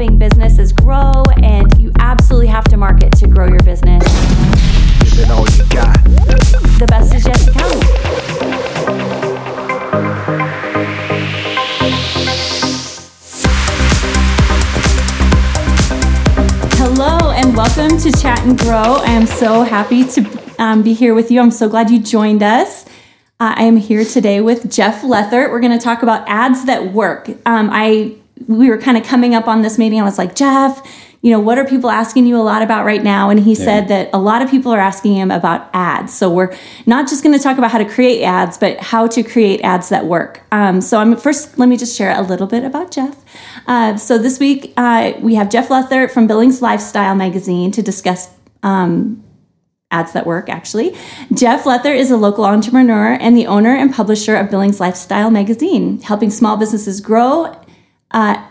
helping businesses grow, and you absolutely have to market to grow your business. Give it all you got. The best is yet to come. Hello and welcome to Chat and Grow. I am so happy to um, be here with you. I'm so glad you joined us. Uh, I am here today with Jeff Lethert. We're going to talk about ads that work. Um, I we were kind of coming up on this meeting. I was like, Jeff, you know, what are people asking you a lot about right now? And he said that a lot of people are asking him about ads. So we're not just going to talk about how to create ads, but how to create ads that work. Um, so I'm first. Let me just share a little bit about Jeff. Uh, so this week uh, we have Jeff Lethert from Billings Lifestyle Magazine to discuss um, ads that work actually. Jeff Lether is a local entrepreneur and the owner and publisher of Billings Lifestyle magazine, helping small businesses grow. Uh,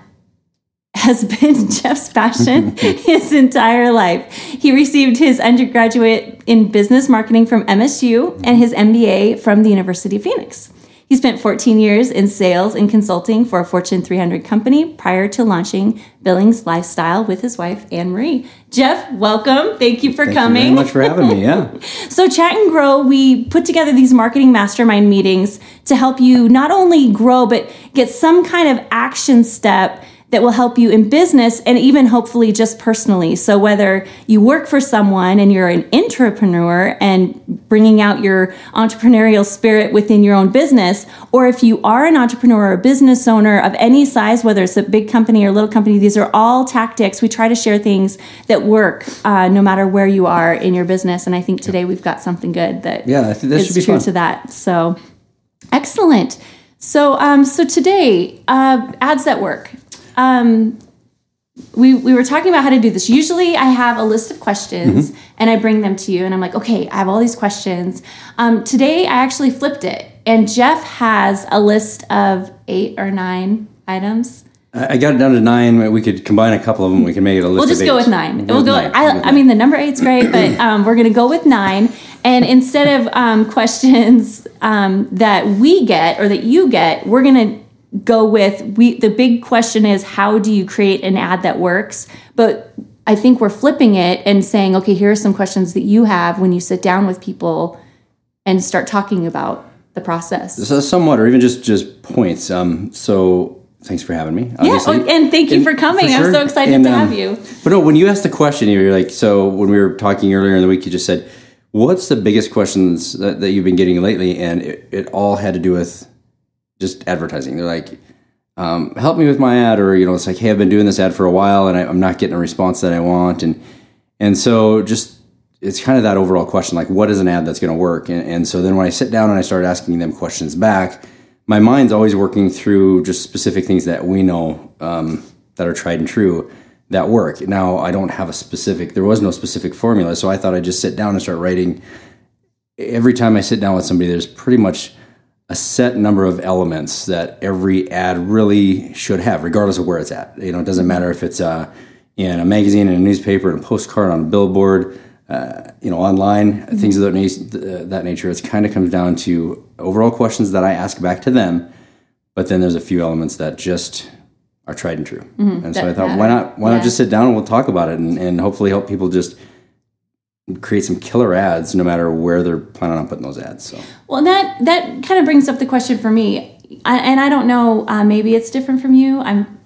has been Jeff's passion his entire life. He received his undergraduate in business marketing from MSU and his MBA from the University of Phoenix. He spent 14 years in sales and consulting for a Fortune 300 company prior to launching Billings Lifestyle with his wife, Anne Marie. Jeff, welcome. Thank you for Thank coming. you very much for having me. Yeah. So, Chat and Grow, we put together these marketing mastermind meetings to help you not only grow, but get some kind of action step that will help you in business and even hopefully just personally. So, whether you work for someone and you're an entrepreneur and bringing out your entrepreneurial spirit within your own business, or if you are an entrepreneur or a business owner of any size, whether it's a big company or a little company, these are all tactics. We try to share things that work uh, no matter where you are in your business. And I think today we've got something good that Yeah, I think this is should be true fun. to that. So excellent. So um, so today, uh, ads that work. Um, we, we were talking about how to do this. Usually, I have a list of questions Mm-hmm. and I bring them to you, and I'm like, okay, I have all these questions. Um, today, I actually flipped it, and Jeff has a list of eight or nine items. I got it down to nine. We could combine a couple of them. We can make it a list. We'll just go with 9 We'll We'll go. nine. I, I mean, the number eight's great, but um, we're going to go with nine. And instead of um, questions um, that we get or that you get, we're going to go with we. The big question is how do you create an ad that works? But I think we're flipping it and saying, okay, here are some questions that you have when you sit down with people and start talking about the process. So somewhat, or even just just points. Um, so thanks for having me. Yeah, obviously. oh, and thank you And for coming. I'm so excited And, to um, have you. But no, when you asked the question, you're like, so when we were talking earlier in the week, you just said, "What's the biggest questions that, that you've been getting lately?" And it, it all had to do with just advertising. They're like, um, "Help me with my ad," or you know, it's like, "Hey, I've been doing this ad for a while, and I, I'm not getting a response that I want," and and so just it's kind of that overall question, like, what is an ad that's going to work? And, and so then when I sit down and I start asking them questions back, my mind's always working through just specific things that we know um, that are tried and true that work. Now, I don't have a specific, there was no specific formula, so I thought I'd just sit down and start writing. Every time I sit down with somebody, there's pretty much a set number of elements that every ad really should have, regardless of where it's at. You know, it doesn't matter if it's uh, in a magazine, in a newspaper, in a postcard, on a billboard, uh, you know, online, things of that, na- that nature. It kind of comes down to overall questions that I ask back to them, but then there's a few elements that just are tried and true. and so that I thought, why not? Why Yeah. not just sit down and we'll talk about it, and, and hopefully help people just create some killer ads, no matter where they're planning on putting those ads. So. Well, that that kind of brings up the question for me, I, and I don't know. Uh, maybe it's different from you. I'm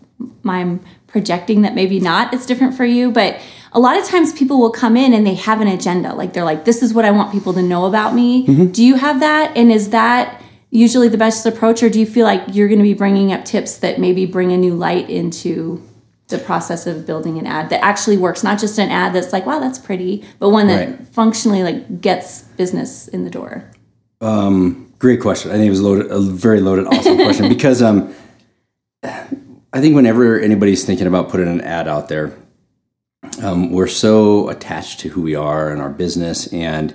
I'm projecting that maybe not. It's different for you, but a lot of times people will come in and they have an agenda. Like they're like, "This is what I want people to know about me." Do you have that? And is that usually the best approach, or do you feel like you're going to be bringing up tips that maybe bring a new light into the process of building an ad that actually works? Not just an ad that's like, "Wow, that's pretty," but one that Right. functionally like gets business in the door. Great question. I think it was loaded, a very loaded, awesome question because um, I think whenever anybody's thinking about putting an ad out there, um, we're so attached to who we are and our business, and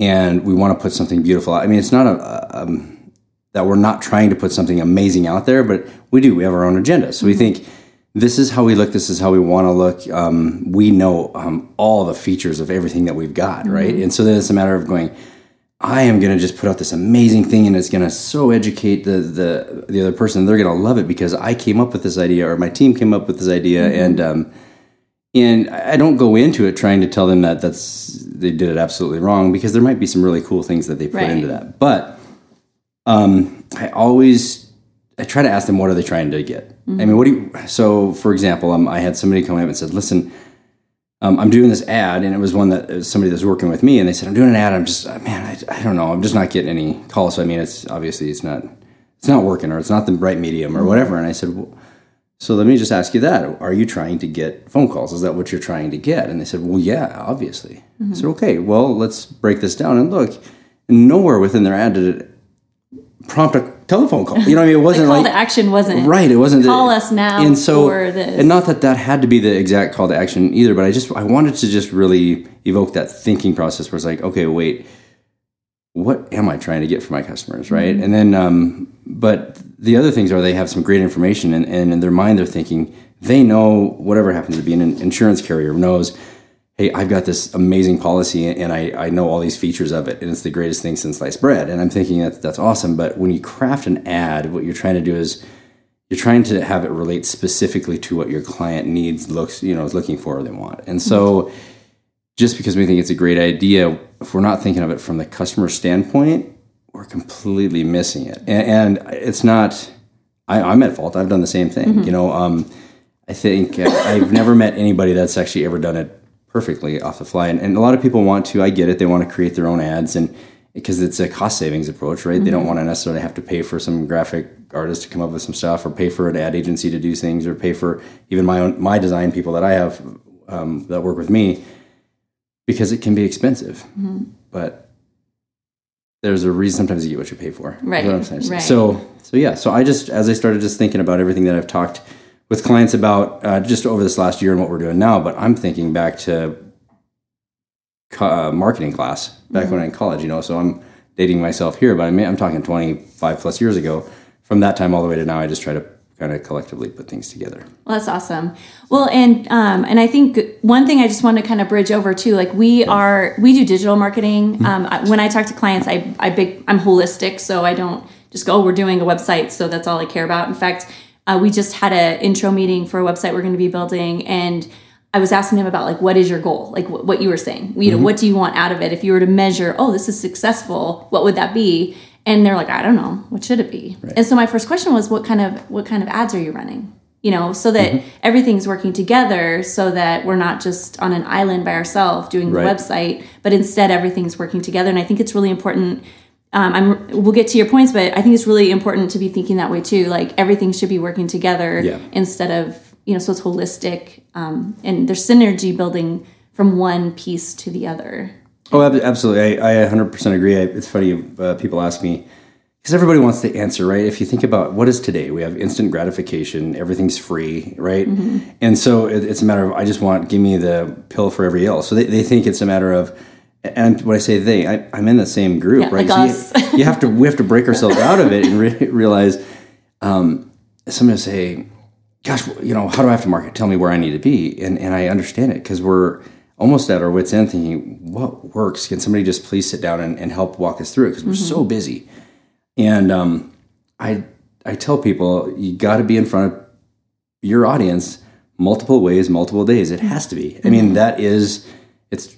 and we want to put something beautiful. out. I mean, it's not a, a um, that we're not trying to put something amazing out there, but we do. We have our own agenda, so we think this is how we look. This is how we want to look. Um, we know um, all the features of everything that we've got, right? And so then it's a matter of going I am going to just put out this amazing thing and it's going to so educate the, the, the other person. They're going to love it because I came up with this idea or my team came up with this idea. And, um, and I don't go into it trying to tell them that that's, they did it absolutely wrong because there might be some really cool things that they put Right. into that. But, um, I always, I try to ask them, what are they trying to get? I mean, what do you, so for example, um, I had somebody come up and said, listen, um, I'm doing this ad, and it was one that was somebody that's working with me, and they said, "I'm doing an ad. I'm just, uh, man, I, I don't know. I'm just not getting any calls. So I mean, it's obviously it's not, it's not working, or it's not the right medium, or whatever." And I said, well, "So let me just ask you that: Are you trying to get phone calls? Is that what you're trying to get?" And they said, "Well, yeah, obviously." I said, "Okay, well, let's break this down and look." Nowhere within their ad did it prompt a telephone call. You know, what I mean, it wasn't the call like to action wasn't right it wasn't Call the- us now and so for this. and not that that had to be the exact call to action either but i just i wanted to just really evoke that thinking process where it's like okay wait what am i trying to get for my customers right Mm-hmm. and then um but the other things are they have some great information and, and in their mind they're thinking they know whatever happens to be an insurance carrier knows hey, I've got this amazing policy and I, I know all these features of it and it's the greatest thing since sliced bread. And I'm thinking that that's awesome. But when you craft an ad, what you're trying to do is you're trying to have it relate specifically to what your client needs, looks, you know, is looking for or they want. And so just because we think it's a great idea, if we're not thinking of it from the customer standpoint, we're completely missing it. And, and it's not, I, I'm at fault. I've done the same thing. You know, um, I think uh, I've never met anybody that's actually ever done it perfectly off the fly. And, and a lot of people want to, I get it, they want to create their own ads and because it's a cost savings approach, right? They don't want to necessarily have to pay for some graphic artist to come up with some stuff or pay for an ad agency to do things or pay for even my own, my design people that I have um, that work with me because it can be expensive. But there's a reason sometimes you get what you pay for. Right, what I'm saying. right. So, so yeah, so I just, as I started just thinking about everything that I've talked with clients about uh, just over this last year and what we're doing now, but I'm thinking back to uh, marketing class back Mm-hmm. when I was in college, you know, so I'm dating myself here, but I mean, I'm talking 25 plus years ago. From that time all the way to now, I just try to kind of collectively put things together. Well, that's awesome. Well, and um, and I think one thing I just want to kind of bridge over too, like we are we do digital marketing. Um, I, when I talk to clients, I I big I'm holistic, so I don't just go, oh, we're doing a website, so that's all I care about. In fact, uh, we just had an intro meeting for a website we're going to be building, and I was asking him about like what is your goal, like wh- what you were saying, you know, what do you want out of it? If you were to measure, oh, this is successful, what would that be? And they're like, I don't know, what should it be? And so my first question was, what kind of what kind of ads are you running? You know, so that Mm-hmm. everything's working together, so that we're not just on an island by ourselves doing the Right. website, but instead everything's working together. And I think it's really important. Um, I'm we'll get to your points, but I think it's really important to be thinking that way too. Like everything should be working together Yeah. instead of you know, so it's holistic um, and there's synergy building from one piece to the other. Oh, ab- absolutely. I, I 100% agree. I, it's funny, uh, people ask me, because everybody wants the answer, right? If you think about what is today, we have instant gratification, everything's free, right? And so it, it's a matter of, I just want, give me the pill for every ill. So they, they think it's a matter of, and when I say they, I, I'm in the same group, Yeah, right? like so. You, you have to, we have to break ourselves out of it and re- realize, um, somebody will say, gosh, you know, how do I have to market? Tell me where I need to be. And, and I understand it because we're almost at our wits end thinking, what works? Can somebody just please sit down and, and help walk us through it? Because we're so busy. And um, I, I tell people, you got to be in front of your audience multiple ways, multiple days. It has to be. I mean, that is, it's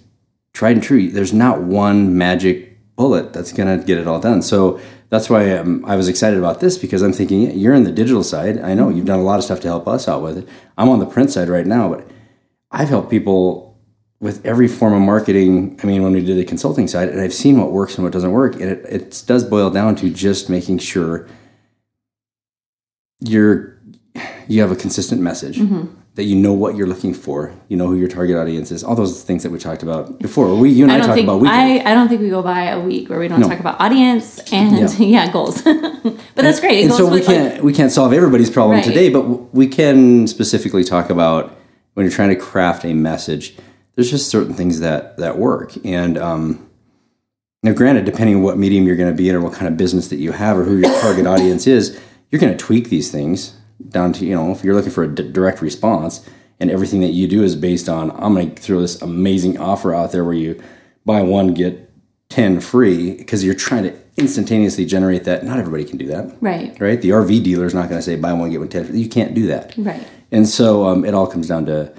tried and true. There's not one magic bullet that's going to get it all done. So that's why um, I was excited about this because I'm thinking you're in the digital side. I know you've done a lot of stuff to help us out with it. I'm on the print side right now, but I've helped people with every form of marketing. I mean, when we did the consulting side, and I've seen what works and what doesn't work, and it, it does boil down to just making sure you're you have a consistent message Mm-hmm. That you know what you're looking for, you know who your target audience is, all those things that we talked about before. We you and I, I talked think about weekly. I, I don't think we go by a week where we don't No. talk about audience and yeah, goals. but that's great. It and so we can't we can't solve everybody's problem Right. today, but we can specifically talk about when you're trying to craft a message. There's just certain things that that work, and um, now, granted, depending on what medium you're going to be in or what kind of business that you have or who your target audience is, you're going to tweak these things down to you know if you're looking for a d- direct response and everything that you do is based on I'm going to throw this amazing offer out there where you buy one get 10 free because you're trying to instantaneously generate that. Not everybody can do that. Right. Right? The RV dealer is not going to say buy one, get one 10 free. You can't do that. Right. And so um, it all comes down to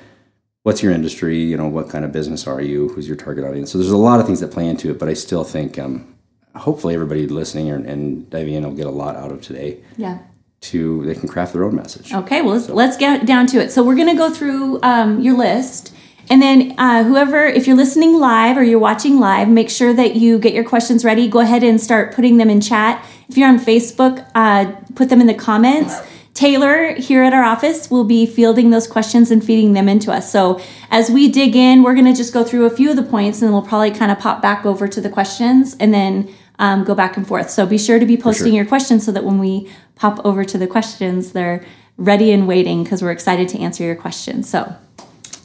what's your industry, you know, what kind of business are you, who's your target audience. So there's a lot of things that play into it, but I still think um, hopefully everybody listening and, and diving in will get a lot out of today Yeah. To they can craft their own message. Okay, well, let's, let's get down to it. So, we're going to go through um, your list. And then, uh, whoever, if you're listening live or you're watching live, make sure that you get your questions ready. Go ahead and start putting them in chat. If you're on Facebook, uh, put them in the comments. Taylor here at our office will be fielding those questions and feeding them into us. So, as we dig in, we're going to just go through a few of the points and then we'll probably kind of pop back over to the questions and then um, go back and forth. So, be sure to be posting sure. your questions so that when we pop over to the questions, they're ready and waiting because we're excited to answer your questions. So,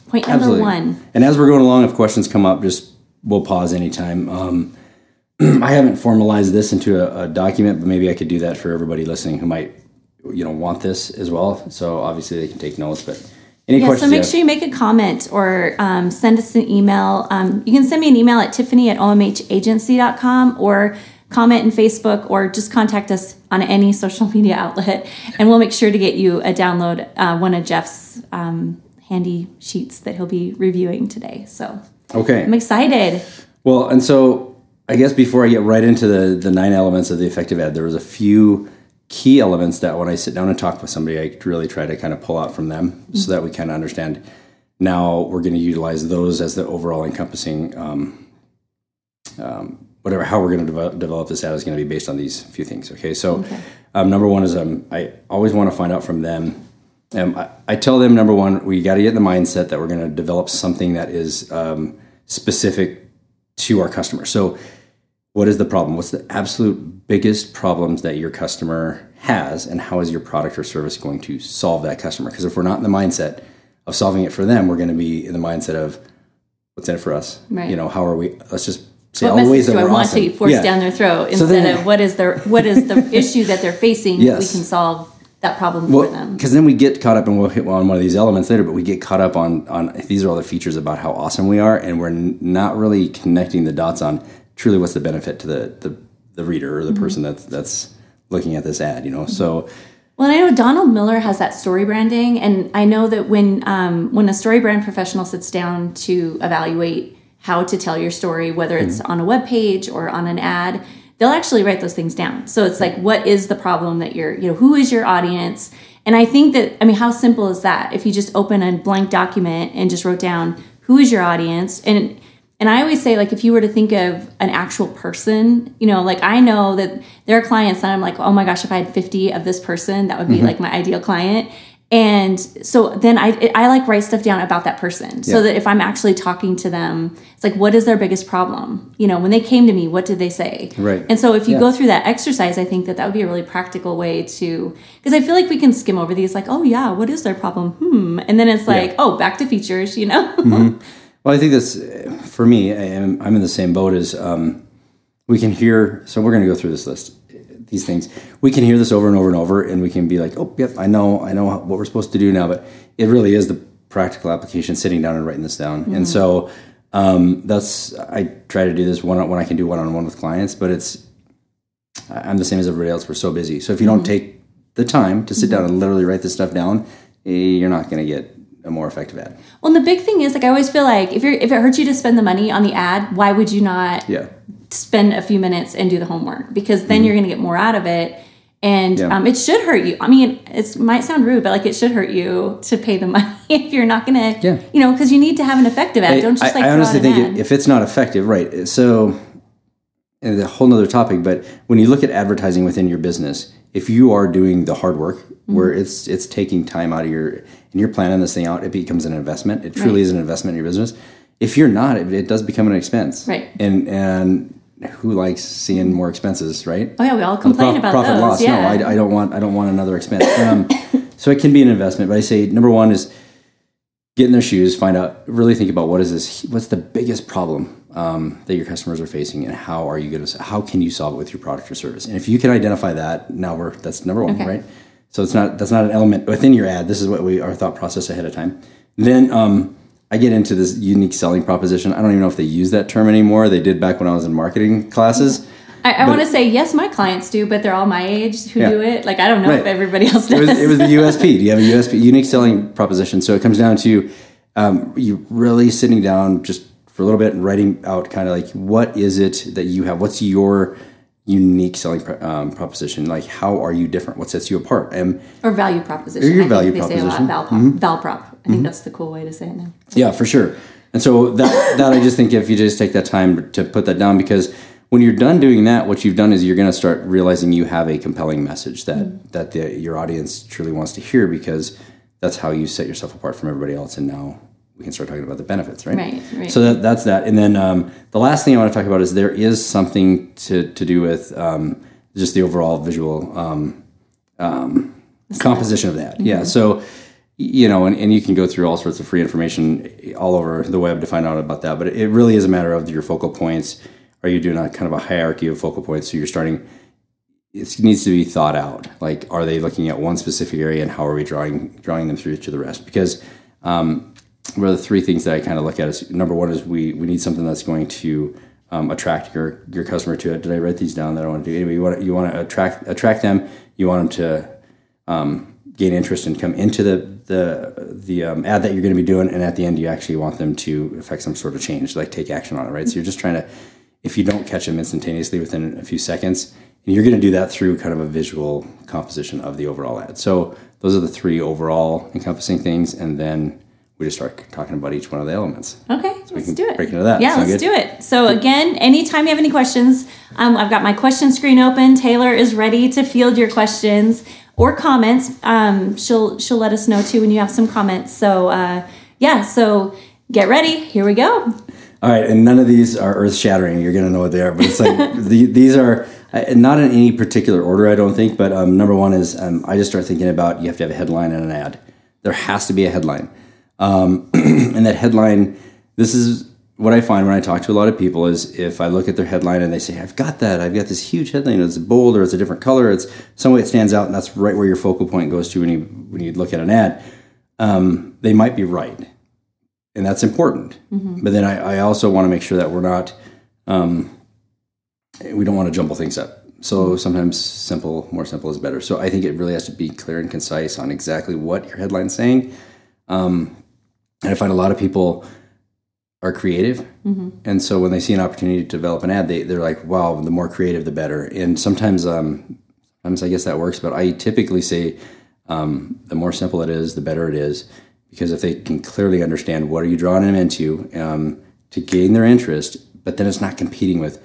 point number Absolutely. one. And as we're going along, if questions come up, just we'll pause anytime. Um, I haven't formalized this into a, a document, but maybe I could do that for everybody listening who might, you know, want this as well. So obviously they can take notes. But any Yeah, questions? so make sure you make a comment or um, send us an email. Um, you can send me an email at tiffany at omhagency.com or comment in Facebook or just contact us on any social media outlet and we'll make sure to get you a download, uh, one of Jeff's um, handy sheets that he'll be reviewing today. So Okay. I'm excited. Well, and so I guess before I get right into the the nine elements of the effective ad, there was a few key elements that when I sit down and talk with somebody, I really try to kind of pull out from them so that we kind of understand. Now we're going to utilize those as the overall encompassing um, um, whatever how we're going to develop, develop this ad is going to be based on these few things. Okay, so um, number one is um, I always want to find out from them. Um, I, I tell them number one, we got to get the mindset that we're going to develop something that is um, specific to our customer. So, what is the problem? What's the absolute biggest problems that your customer has, and how is your product or service going to solve that customer? Because if we're not in the mindset of solving it for them, we're going to be in the mindset of what's in it for us. Right. You know, how are we? Let's just say What all the ways that do I want awesome. to force Yeah. down their throat So instead then- of what is their what is the issue that they're facing? Yes. We can solve that problem Well, for them. because then we get caught up, and we'll hit on one of these elements later. But we get caught up on on these are all the features about how awesome we are, and we're n- not really connecting the dots on truly what's the benefit to the the, the reader or Mm-hmm. the person that's that's looking at this ad. You know, so Well, I know Donald Miller has that story branding, and I know that when um, when a StoryBrand professional sits down to evaluate how to tell your story, whether it's on a web page or on an ad, they'll actually write those things down. So it's like, what is the problem that you're, you know, who is your audience? And I think that, I mean, how simple is that? If you just open a blank document and just wrote down who is your audience, and and I always say, like, if you were to think of an actual person, you know, like I know that there are clients that I'm like, oh my gosh, if I had 50 of this person, that would be like my ideal client. And so then I, I like write stuff down about that person so Yeah. that if I'm actually talking to them, it's like, what is their biggest problem? You know, when they came to me, what did they say? Right. And so if you Yeah. go through that exercise, I think that that would be a really practical way to, because I feel like we can skim over these, like, oh yeah, what is their problem? Hmm. And then it's like, Yeah. oh, back to features, you know? Well, I think that's for me. I am, I'm in the same boat as um, we can hear. So we're going to go through this list, these things. We can hear this over and over and over, and we can be like, "Oh, yep, I know, I know what we're supposed to do now." But it really is the practical application, sitting down and writing this down. And so um, that's I try to do this one when I can do one on one with clients. But it's I'm the same as everybody else. We're so busy. So if you don't take the time to sit down and literally write this stuff down, eh, you're not going to get a more effective ad. Well, and the big thing is like I always feel like if you're if it hurts you to spend the money on the ad, why would you not Yeah. spend a few minutes and do the homework? Because then you're going to get more out of it, and Mm-hmm. Yeah. um, it should hurt you. I mean, it might sound rude, but like it should hurt you to pay the money if you're not going to, Yeah. you know, because you need to have an effective ad. Don't just like I, I honestly think it, if it's not effective, right? So, and a whole nother topic. But when you look at advertising within your business, if you are doing the hard work, Mm-hmm. where it's it's taking time out of your and you're planning this thing out, it becomes an investment. It truly Right. is an investment in your business. If you're not, it, it does become an expense, Right. And and who likes seeing more expenses, right? oh yeah, we all complain Prof- about profit those. loss. Yeah. No, I, I don't want. I don't want another expense. Um, so it can be an investment, but I say number one is get in their shoes, find out, really think about what is this, what's the biggest problem um, that your customers are facing, and how are you going to, how can you solve it with your product or service? And if you can identify that, now we're that's number one, Okay. right? So it's not that's not an element within your ad. This is what we our thought process ahead of time. Then um, I get into this unique selling proposition. I don't even know if they use that term anymore. They did back when I was in marketing classes. I, I want to say yes, my clients do, but they're all my age who Yeah. do it. Like I don't know if everybody else It does. was, it was the USP. Do you have a USP, unique selling proposition? So it comes down to um, you really sitting down just for a little bit and writing out kind of like what is it that you have? What's your unique selling pro- um, proposition? Like how are you different? What sets you apart? And or value proposition. Or your I think value they proposition. Say a lot. Mm-hmm. Prop. I think mm-hmm. that's the cool way to say it now. Yeah, for sure. And so that that I just think if you just take that time to put that down, because when you're done doing that, what you've done is you're going to start realizing you have a compelling message that mm-hmm. that the, your audience truly wants to hear, because that's how you set yourself apart from everybody else. And now we can start talking about the benefits, right? Right, right. So that, that's that. And then um, the last thing I want to talk about is there is something to to do with um, just the overall visual um, um, composition of that. Yeah. So you know, and, and you can go through all sorts of free information all over the web to find out about that. But it really is a matter of your focal points. Are you doing a kind of a hierarchy of focal points? So you're starting. It needs to be thought out. Like, are they looking at one specific area, and how are we drawing drawing them through to the rest? Because um, of the three things that I kind of look at is number one is we we need something that's going to um, attract your your customer to it. Did I write these down that I want to do? Anyway, you want to, you want to attract attract them. You want them to um, gain interest and come into the the the um, ad that you're going to be doing, and at the end, you actually want them to affect some sort of change, like take action on it, right? So you're just trying to, if you don't catch them instantaneously within a few seconds, and you're going to do that through kind of a visual composition of the overall ad. So those are the three overall encompassing things, and then we just start talking about each one of the elements. Okay, let's can do it. break into that. Yeah, Sound let's good? do it. So again, anytime you have any questions, um, I've got my question screen open. Taylor is ready to field your questions or comments. Um, she'll she'll let us know too when you have some comments. So uh, yeah, so get ready. Here we go. All right, and none of these are earth shattering. You're going to know what they are, but it's like the, these are uh, not in any particular order, I don't think. But um, number one is um, I just start thinking about you have to have a headline and an ad. There has to be a headline, um, and that headline. This is what I find when I talk to a lot of people is if I look at their headline and they say, "I've got that. I've got this huge headline. It's bold or it's a different color. It's some way it stands out, and that's right where your focal point goes to when you when you look at an ad." Um, they might be right and that's important. But then I, I also want to make sure that we're not, um, we don't want to jumble things up. So sometimes simple, more simple is better. So I think it really has to be clear and concise on exactly what your headline's saying. Um, and I find a lot of people are creative, and so when they see an opportunity to develop an ad, they they're like, "Wow, the more creative, the better." And sometimes, um, sometimes I guess that works, but I typically say um, the more simple it is, the better it is, because if they can clearly understand what are you drawing them into um, to gain their interest, but then it's not competing with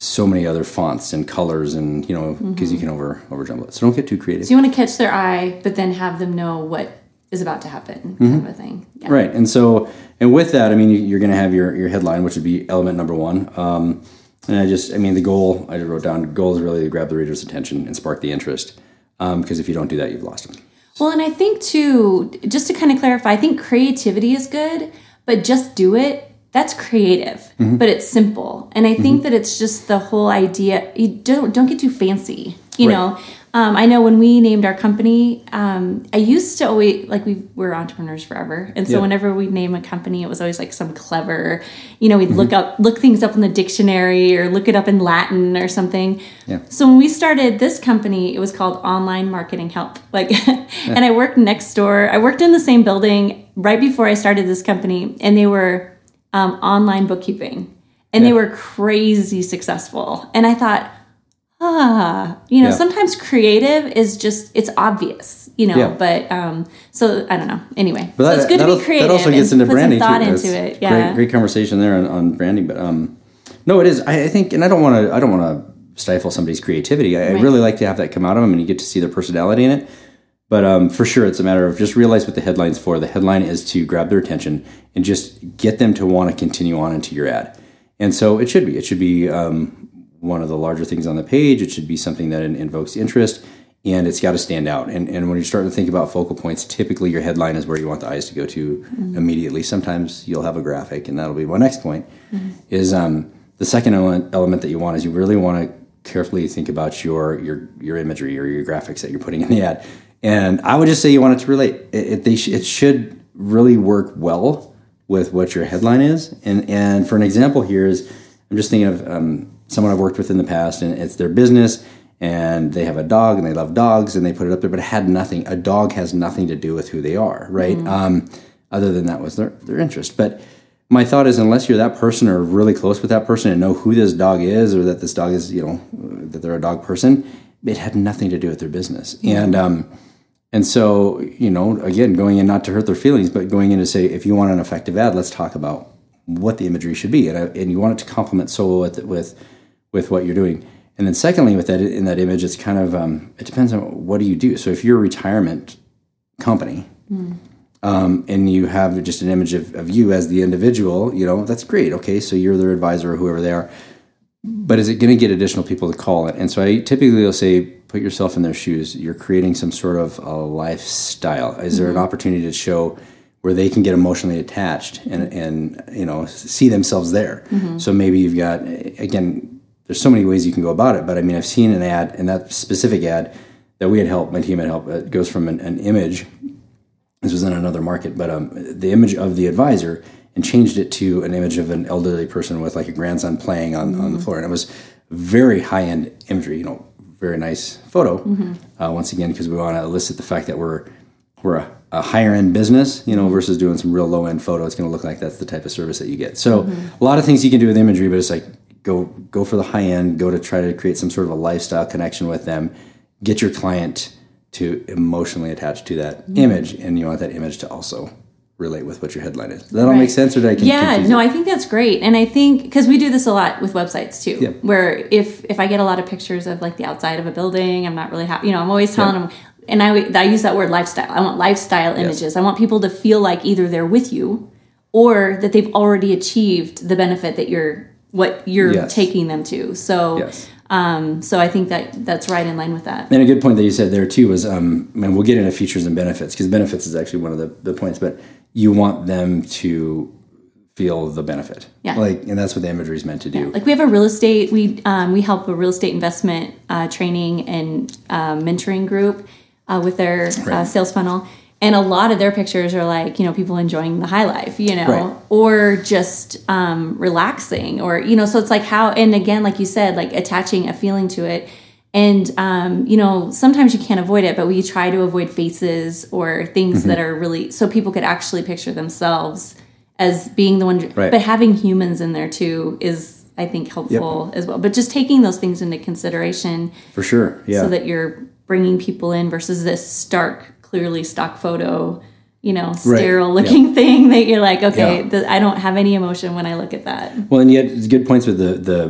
so many other fonts and colors and you know because you can over over jumble it. So don't get too creative. So you want to catch their eye, but then have them know what is about to happen, kind mm-hmm. of a thing. Yeah. Right, and so and with that, I mean, you- you're going to have your your headline, which would be element number one. Um, and I just, I mean, the goal I wrote down. Goal is really to grab the reader's attention and spark the interest. Um, because if you don't do that, you've lost them. Well, and I think too, just to kind of clarify, I think creativity is good, but just do it. That's creative, mm-hmm. but it's simple. And I think mm-hmm. that it's just the whole idea. You don't don't get too fancy. You Right. know, um, I know when we named our company, um, I used to always like we were entrepreneurs forever, and so Yeah. whenever we'd name a company, it was always like some clever. You know, we'd look up look things up in the dictionary or look it up in Latin or something. Yeah. So when we started this company, it was called Online Marketing Help. Like, and I worked next door. I worked in the same building right before I started this company, and they were um, online bookkeeping, and they were crazy successful. And I thought, ah, you know, Yeah. sometimes creative is just it's obvious, you know. Yeah. But um, so I don't know. Anyway, But so it's good to be creative. That also gets into branding thought too. into That's it. Yeah. great, great conversation there on, on branding. But um, no, it is. I, I think, and I don't want to. I don't want to stifle somebody's creativity. I, I really like to have that come out of them, and you get to see their personality in it. But um, for sure, it's a matter of just realize what the headline's for. The headline is to grab their attention and just get them to want to continue on into your ad. And so it should be. It should be um, one of the larger things on the page. It should be something that invokes interest, and it's got to stand out. And, and when you're starting to think about focal points, typically your headline is where you want the eyes to go to immediately. Sometimes you'll have a graphic, and that'll be my next point. Is um, the second element, element that you want is you really want to carefully think about your your your imagery or your graphics that you're putting in the ad. And I would just say you want it to relate. It, it, they sh- it should really work well with what your headline is. And and for an example here is I'm just thinking of um, someone I've worked with in the past, and it's their business, and they have a dog, and they love dogs, and they put it up there, but it had nothing. A dog has nothing to do with who they are, right? Um, other than that was their their interest, but. My thought is, unless you're that person or really close with that person and know who this dog is, or that this dog is, you know, that they're a dog person, it had nothing to do with their business. And um, and so, you know, again, going in not to hurt their feelings, but going in to say, if you want an effective ad, let's talk about what the imagery should be, and, I, and you want it to complement so with with with what you're doing. And then, secondly, with that in that image, it's kind of um, it depends on what do you do. So, if you're a retirement company, um, and you have just an image of, of you as the individual, you know, that's great. Okay, so you're their advisor or whoever they are. But is it going to get additional people to call it? And so I typically will say, put yourself in their shoes. You're creating some sort of a lifestyle. Is there an opportunity to show where they can get emotionally attached and, and you know see themselves there? So maybe you've got again. There's so many ways you can go about it, but I mean, I've seen an ad, and that specific ad that we had helped, my team had helped. It uh, goes from an, an image this was in another market, but um, the image of the advisor and changed it to an image of an elderly person with like a grandson playing on, on the mm-hmm. floor. And it was very high end imagery, you know, very nice photo. Mm-hmm. Uh, once again, because we want to elicit the fact that we're we're a, a higher end business, you know, mm-hmm. versus doing some real low end photo. It's going to look like that's the type of service that you get. So a lot of things you can do with imagery, but it's like go go for the high end. Go to try to create some sort of a lifestyle connection with them. Get your client to emotionally attach to that mm. image, and you want that image to also relate with what your headline is. Does that all make sense, or did I con- yeah no it? i think that's great and i think because we do this a lot with websites too Yeah. where if if i get a lot of pictures of like the outside of a building i'm not really happy you know i'm always telling them and I, I use that word lifestyle i want lifestyle images i want people to feel like either they're with you or that they've already achieved the benefit that you're what you're Yes. taking them to so Yes. um so i think that that's right in line with that And a good point that you said there too was, um, and we'll get into features and benefits because benefits is actually one of the, the points, but you want them to feel the benefit. Yeah. Like, and that's what the imagery is meant to do. like we have a real estate we um, we help a real estate investment uh, training and uh, mentoring group uh, with their uh, Right. sales funnel and a lot of their pictures are like you know people enjoying the high life you know Right. or just um, relaxing or you know so it's like how and again like you said like attaching a feeling to it and um, you know sometimes you can't avoid it but we try to avoid faces or things Mm-hmm. that are really so people could actually picture themselves as being the one Right. but having humans in there too is i think helpful as well but just taking those things into consideration For sure. Yeah. so that you're bringing people in versus this stark clearly stock photo you know sterile looking thing that you're like okay Yeah. the, i don't have any emotion when i look at that Well, and yet it's good points with the the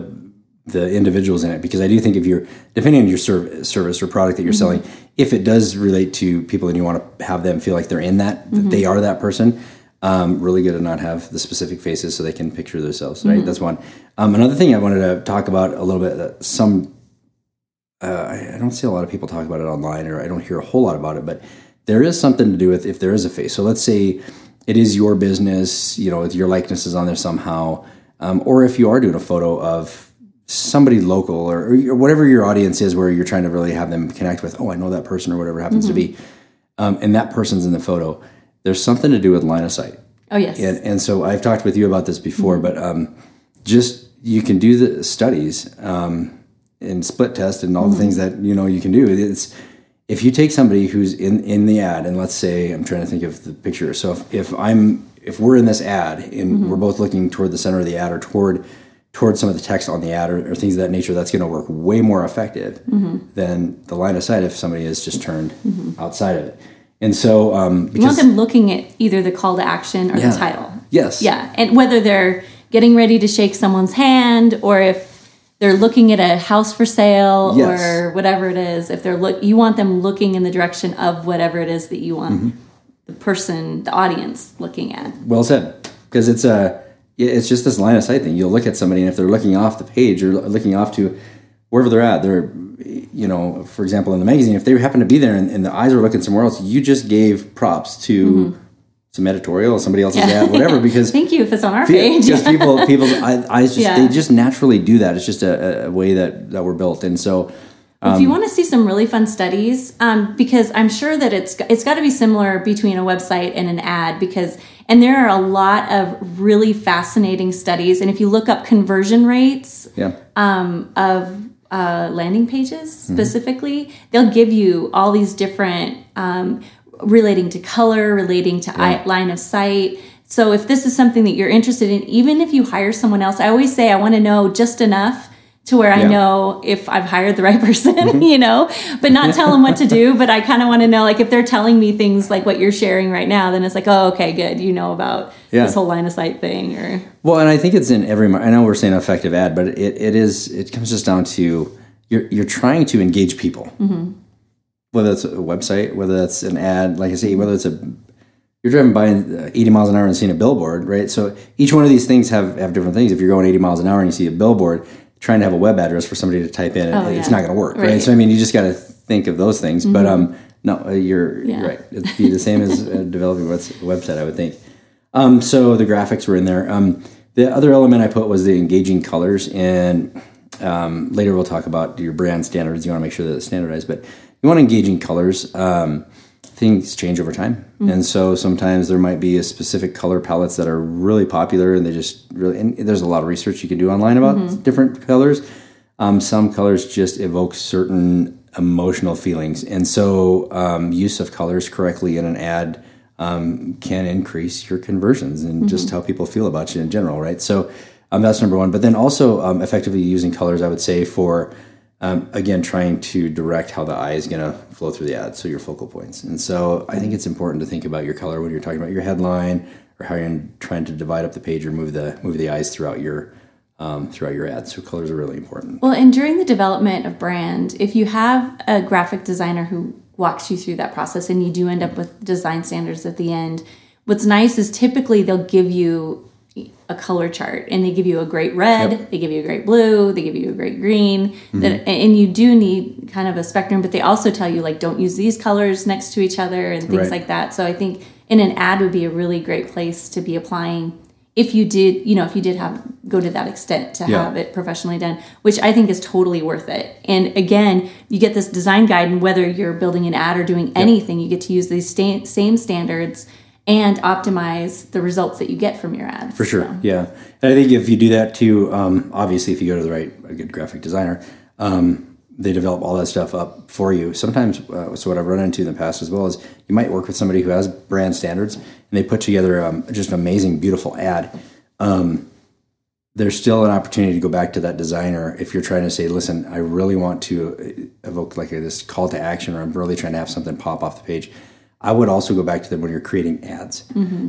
the individuals in it because I do think if you're depending on your serv- service or product that you're selling, if it does relate to people and you want to have them feel like they're in that, that they are that person. Um, really good to not have the specific faces so they can picture themselves. Right, that's one. Um, another thing I wanted to talk about a little bit. That some uh, I, I don't see a lot of people talk about it online, or I don't hear a whole lot about it, but there is something to do with if there is a face. So let's say it is your business, you know, your likeness is on there somehow, um, or if you are doing a photo of somebody local or, or whatever your audience is, where you're trying to really have them connect with, oh, I know that person or whatever happens to be, um, and that person's in the photo. There's something to do with line of sight. oh yes And, and so I've talked with you about this before, but um, just you can do the studies um, and split test and all the things that you know you can do. It's if you take somebody who's in in the ad, and let's say I'm trying to think of the picture. So if, if I'm if we're in this ad and mm-hmm. we're both looking toward the center of the ad or toward toward some of the text on the ad or, or things of that nature, that's going to work way more effective mm-hmm. than the line of sight if somebody is just turned mm-hmm. outside of it. And so um, you want them looking at either the call to action or Yeah. the title yes, Yeah, and whether they're getting ready to shake someone's hand or if they're looking at a house for sale Yes. or whatever it is, if they're look, you want them looking in the direction of whatever it is that you want Mm-hmm. the person, the audience, looking at. Well said. Because it's a, it's just this line of sight thing. You'll look at somebody, and if they're looking off the page or looking off to wherever they're at, they're, you know, for example, in the magazine, if they happen to be there and, and the eyes are looking somewhere else, you just gave props to some editorial, somebody else's ad, whatever. Because Thank you if it's on our page. because people, people's eye- eyes just Yeah. they just naturally do that. It's just a, a way that that we're built, and so if you want to see some really fun studies, um, because I'm sure that it's it's got to be similar between a website and an ad, because and there are a lot of really fascinating studies, and if you look up conversion rates Yeah. of uh, landing pages specifically, they'll give you all these different um, relating to color, relating to eye, line of sight. So if this is something that you're interested in, even if you hire someone else, I always say I want to know just enough to where I know if I've hired the right person, mm-hmm. you know, but not tell them what to do. But I kind of want to know, like, if they're telling me things like what you're sharing right now, then it's like, oh, okay, good. You know about Yeah. this whole line of sight thing, or Well, and I think it's in every. I know we're saying effective ad, but it, it is. It comes just down to you're you're trying to engage people. Mm-hmm. Whether it's a website, whether that's an ad, like I say, whether it's a you're driving by uh, 80 miles an hour and seeing a billboard, right? So each one of these things have have different things. If you're going 80 miles an hour and you see a billboard, trying to have a web address for somebody to type in, Oh, it's yeah. not going to work, right. Right. So I mean, you just got to think of those things. But um, no, uh, you're, Yeah. you're right. It'd be the same as uh, developing a website, I would think. Um, so the graphics were in there. Um, the other element I put was the engaging colors, and um, later we'll talk about your brand standards. You want to make sure that it's standardized, but you want engaging colors. Um, things change over time, and so sometimes there might be a specific color palettes that are really popular, and they just really. And there's a lot of research you can do online about different colors. Um, some colors just evoke certain emotional feelings, and so um, use of colors correctly in an ad um, can increase your conversions and just how people feel about you in general, right? So um, that's number one. But then also um, effectively using colors, I would say for um, again trying to direct how the eye is going to flow through the ad, so your focal points. And so I think it's important to think about your color when you're talking about your headline or how you're trying to divide up the page or move the move the eyes throughout your um, throughout your ad. So colors are really important. Well, and during the development of brand, if you have a graphic designer who walks you through that process and you do end up with design standards at the end, what's nice is typically they'll give you a color chart and they give you a great red, Yep. they give you a great blue, they give you a great green. Mm-hmm. That and you do need kind of a spectrum, but they also tell you like don't use these colors next to each other and things Right. like that. So I think in an ad would be a really great place to be applying if you did, you know, if you did have go to that extent to Yeah. have it professionally done, which I think is totally worth it. And again, you get this design guide, and whether you're building an ad or doing anything, you get to use these sta- same standards and optimize the results that you get from your ads. For sure, yeah. And I think if you do that too, um, obviously, if you go to the right, a good graphic designer, um, they develop all that stuff up for you. Sometimes, uh, so what I've run into in the past as well is you might work with somebody who has brand standards, and they put together um, just an amazing, beautiful ad. Um, there's still an opportunity to go back to that designer if you're trying to say, listen, I really want to evoke like a, this call to action, or I'm really trying to have something pop off the page. I would also go back to them when you're creating ads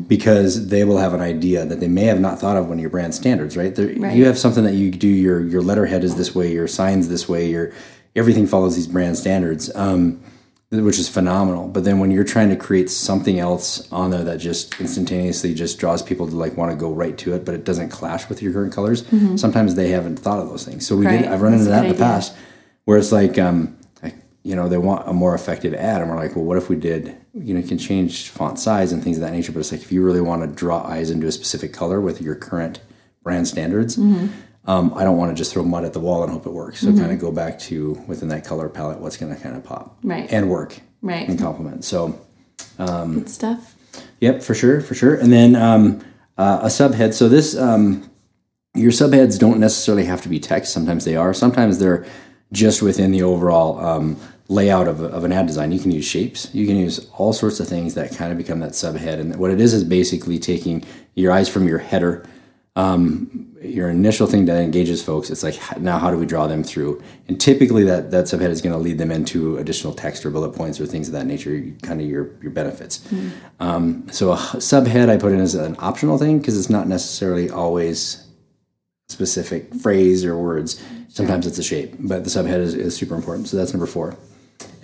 because they will have an idea that they may have not thought of when your brand standards, right? Right. You have something that you do. Your your letterhead is this way. Your signs this way. Your everything follows these brand standards, um, which is phenomenal. But then when you're trying to create something else on there that just instantaneously just draws people to like want to go right to it, but it doesn't clash with your current colors, sometimes they haven't thought of those things. So we did. I've run That's into that in the idea. past where it's like um like, you know they want a more effective ad and we're like well what if we did you know you can change font size and things of that nature but it's like if you really want to draw eyes into a specific color with your current brand standards Mm-hmm. um, i don't want to just throw mud at the wall and hope it works so kind of go back to within that color palette what's going to kind of pop Right. and work Right. and complement so Good stuff. Yep, for sure, for sure. And then um, uh, a subhead. So this, um, your subheads don't necessarily have to be text. Sometimes they are. Sometimes they're just within the overall um, layout of, of an ad design. You can use shapes. You can use all sorts of things that kind of become that subhead. And what it is is basically taking your eyes from your header your initial thing that engages folks. It's like now how do we draw them through? And typically that that subhead is going to lead them into additional text or bullet points or things of that nature kind of your your benefits. Um, so a subhead i put in as an optional thing because it's not necessarily always specific phrase or words. Sometimes it's a shape but the subhead is, is super important. So that's number four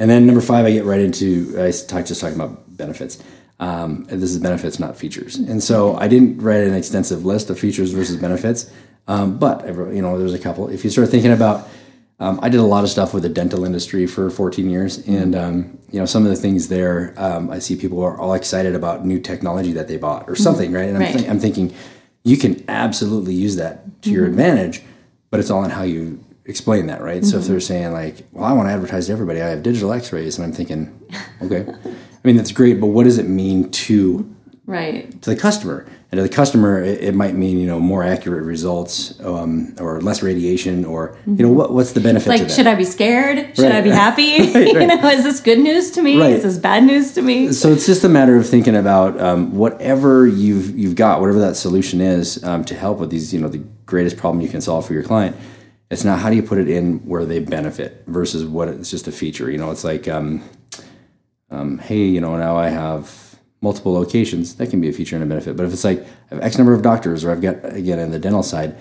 and then number five, I get right into I talk just talking about benefits. Um, and this is benefits, not features. And so I didn't write an extensive list of features versus benefits, um, but I wrote- you know there's a couple. If you start thinking about, um, I did a lot of stuff with the dental industry for 14 years, and um, you know some of the things there. Um, I see people are all excited about new technology that they bought or something, right? And I'm, Right. thi- I'm thinking you can absolutely use that to your advantage, but it's all in how you explain that, right? So if they're saying like, "Well, I want to advertise to everybody. I have digital X-rays," and I'm thinking, okay, I mean that's great, but what does it mean to Right. to the customer? And to the customer, it, it might mean you know more accurate results, um, or less radiation, or you know what what's the benefit? Like, that? should I be scared? Should Right. I be happy? you right. know, is this good news to me? Right. Is this bad news to me? so it's just a matter of thinking about um, whatever you've you've got, whatever that solution is um, to help with these, you know, the greatest problem you can solve for your client. It's not how do you put it in where they benefit versus what it's just a feature. You know, it's like, um, um, hey, you know, now I have multiple locations. That can be a feature and a benefit. But if it's like I have X number of doctors, or I've got again in the dental side,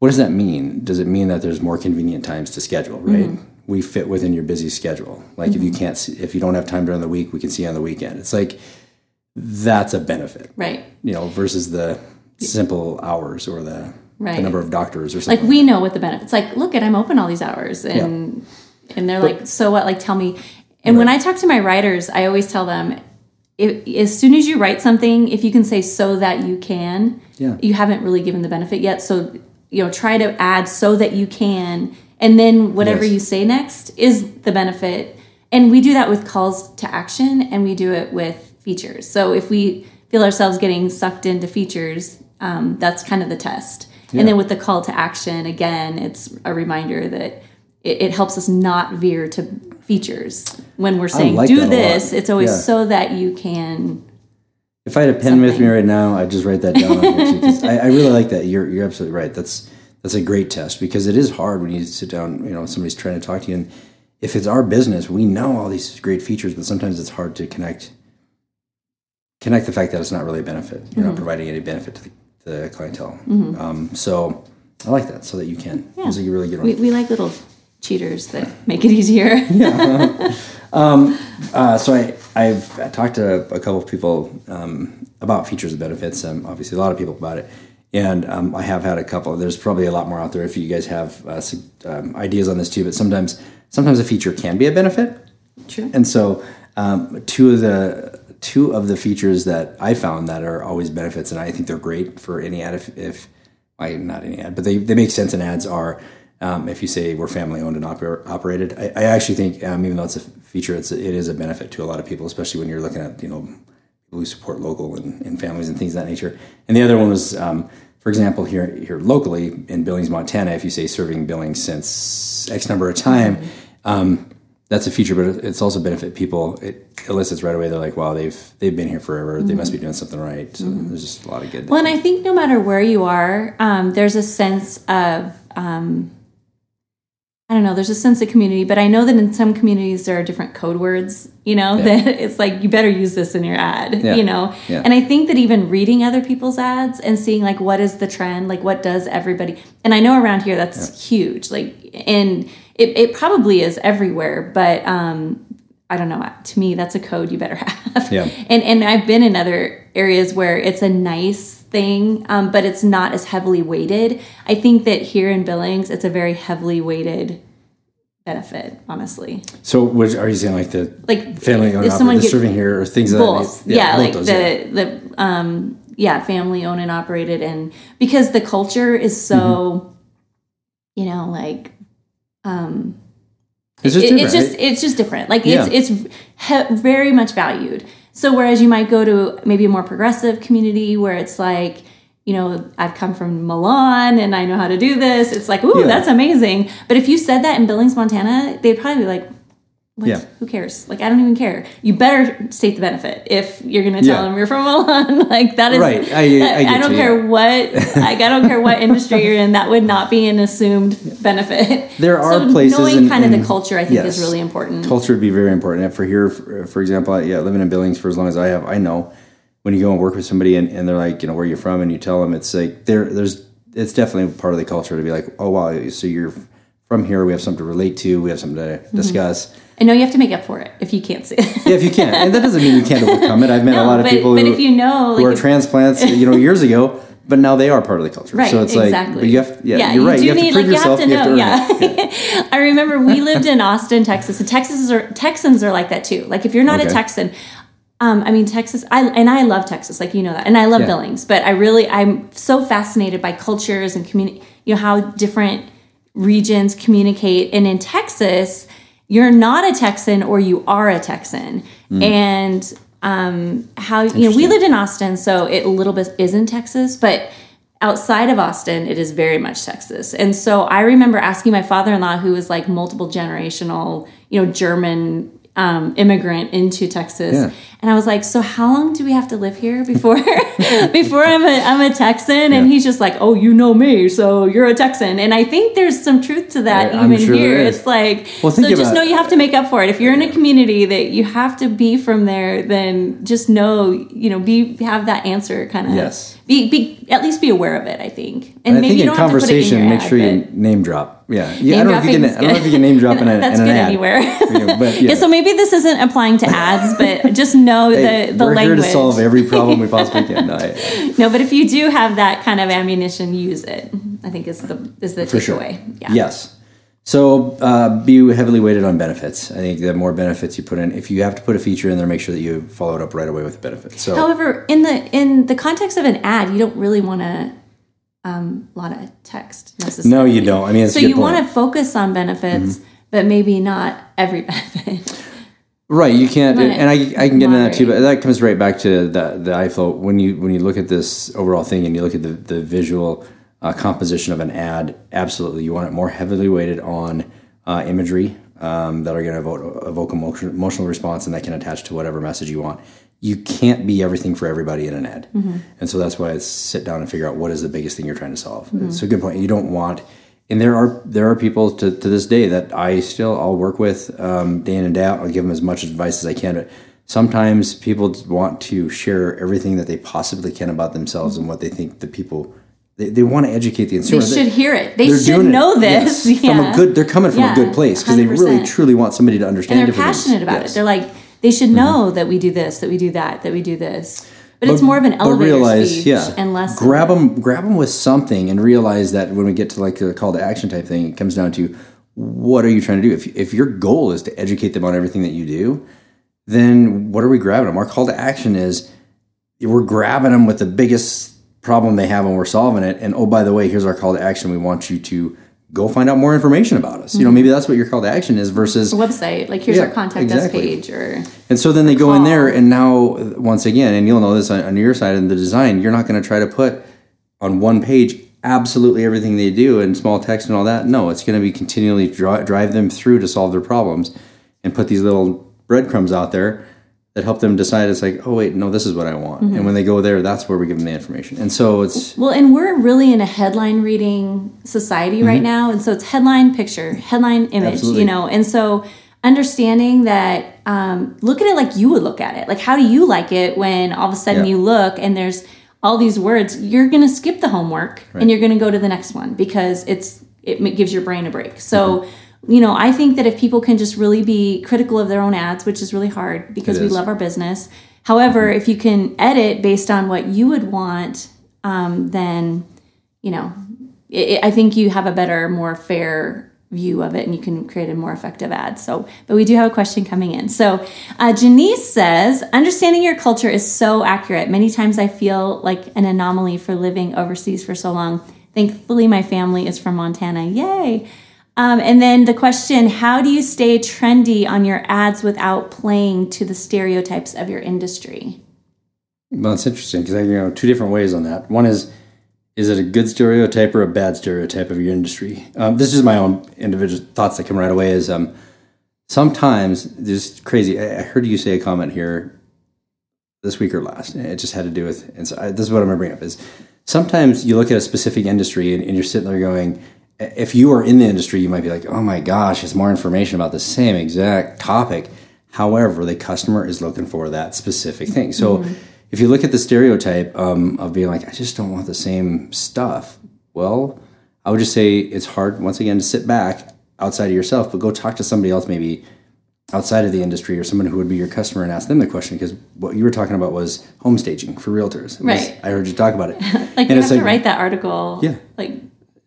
what does that mean? Does it mean that there's more convenient times to schedule? Right. We fit within your busy schedule. Like if you can't, see, if you don't have time during the week, we can see you on the weekend. It's like that's a benefit, Right. you know, versus the simple hours or the, the number of doctors or something. Like we know what the benefits. Like, look at I'm open all these hours, and and they're like, so what? Like, tell me. And when I talk to my writers, I always tell them, if, as soon as you write something, if you can say so that you can, Yeah. you haven't really given the benefit yet. So you know, try to add so that you can, and then whatever Yes. you say next is the benefit. And we do that with calls to action, and we do it with features. So if we feel ourselves getting sucked into features, um, that's kind of the test. And then with the call to action, again, it's a reminder that it, it helps us not veer to features when we're saying like do this. It's always Yeah. so that you can. If I had a pen with me right now, I'd just write that down. I, I really like that. You're you're absolutely right. That's that's a great test because it is hard when you sit down. You know, somebody's trying to talk to you, and if it's our business, we know all these great features, but sometimes it's hard to connect connect the fact that it's not really a benefit. You're Mm-hmm. not providing any benefit to the, the clientele. Um, so I like that, so that you can. It's like a really good one. We, we like little cheaters that make it easier. Uh, so I, I've talked to a couple of people um, about features and benefits. Um, obviously, a lot of people about it, and um, I have had a couple. There's probably a lot more out there if you guys have uh, um, ideas on this too. But sometimes, sometimes a feature can be a benefit, True. and so um, two of the two of the features that I found that are always benefits, and I think they're great for any ad. If, if not any ad, but they, they make sense in ads are um, if you say we're family owned and oper- operated. I, I actually think um, even though it's a feature, it's a, it is a benefit to a lot of people, especially when you're looking at you know people who support local and, and families and things of that nature. And the other one was. Um, for example, here here locally in Billings, Montana, if you say serving Billings since X number of time, um, that's a feature, but it's also benefit people. It elicits right away. They're like, "Wow, they've they've been here forever. They must be doing something right." So there's just a lot of good. Well, and I think no matter where you are, um, there's a sense of, um, I don't know, there's a sense of community, but I know that in some communities there are different code words, you know, that it's like, you better use this in your ad, Yeah. you know? Yeah. And I think that even reading other people's ads and seeing like what is the trend, like what does everybody, and I know around here that's huge, like, and it, it probably is everywhere, but, um, I don't know. To me, that's a code you better have. Yeah. And and I've been in other areas where it's a nice thing, um, but it's not as heavily weighted. I think that here in Billings, it's a very heavily weighted benefit. Honestly, so, which are you saying, like the like family owned operated serving here or things both, that? yeah, both like those, the yeah. the um yeah, family owned and operated, and because the culture is so, Mm-hmm. you know, like um It's just it- it's just it's just different. Like Yeah. it's it's he- very much valued. So whereas you might go to maybe a more progressive community where it's like, you know, I've come from Milan and I know how to do this. It's like, ooh, Yeah. that's amazing. But if you said that in Billings, Montana, they'd probably be like, what? Yeah. Who cares? Like, I don't even care. You better state the benefit if you're going to tell Yeah. them you're from Milan. like that is Right. I- I get don't you, care yeah. what. like, I don't care what industry you're in. That would not be an assumed benefit. There are so places knowing in- kind of in- the culture. I think yes. is really important. culture would be very important. And for here, for, for example, I- yeah, living in Billings for as long as I have, I know when you go and work with somebody and, and they're like, you know, where you're from, and you tell them, it's like there, there's, it's definitely part of the culture to be like, oh wow, so you're from here. We have something to relate to. We have something to Mm-hmm. I know you have to make up for it if you can't see it. Yeah, if you can't. and that doesn't mean you can't overcome it. I've met a lot of but- people but who, if you know, who like, are transplants, you know, years ago, but now they are part of the culture. Right, so it's like, exactly. but you have, yeah, you're right. do You have to need- prove like, yourself. You have to know. earn yeah. it. I remember we lived in Austin, Texas, and Texas are Texans are like that too. Like if you're not a Texan, um, I mean Texas, I and I love Texas, like you know that, and I love Yeah. Billings, but I really I'm so fascinated by cultures and community. You know how different regions communicate. And in Texas, you're not a Texan or you are a Texan. And um, how, you know, we lived in Austin, so it a little bit is in Texas, but outside of Austin, it is very much Texas. And so I remember asking my father in law, who was like multiple generational, you know, German um, immigrant into Texas. Yeah. And I was like, so how long do we have to live here before before I'm a I'm a Texan? And Yeah. he's just like, oh, you know me, so you're a Texan. And I think there's some truth to that Yeah, even sure here. It's like, Well, so just know you have to make up for it. If you're in a community that you have to be from there, then just know, you know, be have that answer kind of Yes. Be be at least be aware of it. I think, and I think you in don't have to put it in conversation, make ad, sure you name drop. Yeah, yeah. I don't know if you can. I don't know if you can name drop in, a, That's in an good ad. anywhere. Yeah, but yeah. Yeah, so maybe this isn't applying to ads, but just know Hey, the the we're language. here to solve every problem we possibly can. No, I- no, but if you do have that kind of ammunition, use it. I think is the is the for sure. Yeah. Yes. So uh, be heavily weighted on benefits. I think the more benefits you put in, if you have to put a feature in there, make sure that you follow it up right away with the benefits. So However, in the in the context of an ad, you don't really want to um, a lot of text necessarily. no, you don't. I mean, it's So a good you. Mm-hmm. want to focus on benefits, but maybe not every benefit. Right, you can't, and I, I can get into that too. But that comes right back to the the eye flow. When you when you look at this overall thing and you look at the the visual uh, composition of an ad, absolutely, you want it more heavily weighted on uh, imagery um, that are going to evoke, evoke emotion, emotional response and that can attach to whatever message you want. You can't be everything for everybody in an ad, and so that's why I sit down and figure out what is the biggest thing you're trying to solve. It's a good point. You don't want and there are there are people to, to this day that I still I'll work with um, day in and day out. I'll give them as much advice as I can. But sometimes people want to share everything that they possibly can about themselves and what they think the people they, they want to educate the They consumer. should hear it. They should doing it, know this. yes, from a good. They're coming from Yeah, a good place because they really truly want somebody to understand. and they're different things. passionate about Yes. it. They're like, they should mm-hmm. know that we do this, that we do that, that we do this. But, it's more of an but elevator realize, speech yeah, and less. grab them, grab them with something, and realize that when we get to like the call to action type thing, it comes down to what are you trying to do. If if your goal is to educate them on everything that you do, then what are we grabbing them? Our call to action is we're grabbing them with the biggest problem they have and we're solving it. And oh, by the way, here's our call to action. We want you to go find out more information about us. You know, maybe that's what your call to action is versus a website, like here's Yeah, our contact exactly. us page, or and so then they go in there, and now once again, and you'll know this on, on your side in the design, you're not going to try to put on one page absolutely everything they do and small text and all that. No, it's going to be continually dri drive them through to solve their problems, and put these little breadcrumbs out there that help them decide. It's like, oh wait, no, this is what I want. Mm-hmm. And when they go there, that's where we give them the information. And so it's Well, and we're really in a headline reading society right now. And so it's headline picture, headline image, Mm-hmm. Absolutely. you know. And so understanding that, um, look at it like you would look at it. Like, how do you like it when all of a sudden Yeah. you look and there's all these words? You're going to skip the homework and you're going to go to the next one because it's it gives your brain a break. So. Mm-hmm. You know, I think that if people can just really be critical of their own ads, which is really hard because we love our business. However, if you can edit based on what you would want, um, then you know, it, I think you have a better, more fair view of it, and you can create a more effective ad. So, but we do have a question coming in. So, uh, Janice says, understanding your culture is so accurate. Many times I feel like an anomaly for living overseas for so long. Thankfully, my family is from Montana. Yay! Um, and then the question How do you stay trendy on your ads without playing to the stereotypes of your industry? Well, it's interesting because I you know two different ways on that. One is is it a good stereotype or a bad stereotype of your industry? Um, this is my own individual thoughts that come right away. Is um, sometimes just crazy. I I heard you say a comment here this week or last. It just had to do with, and so I, this is what I'm to bring up is sometimes you look at a specific industry and, and you're sitting there going, if you are in the industry, you might be like, oh my gosh, it's more information about the same exact topic. However, the customer is looking for that specific thing. So if you look at the stereotype um, of being like, I just don't want the same stuff, well, I would just say it's hard, once again, to sit back outside of yourself, but go talk to somebody else maybe outside of the industry or someone who would be your customer and ask them the question because what you were talking about was home staging for realtors. It was- Right. I heard you talk about it. Like, And you it's have to write that article Yeah. like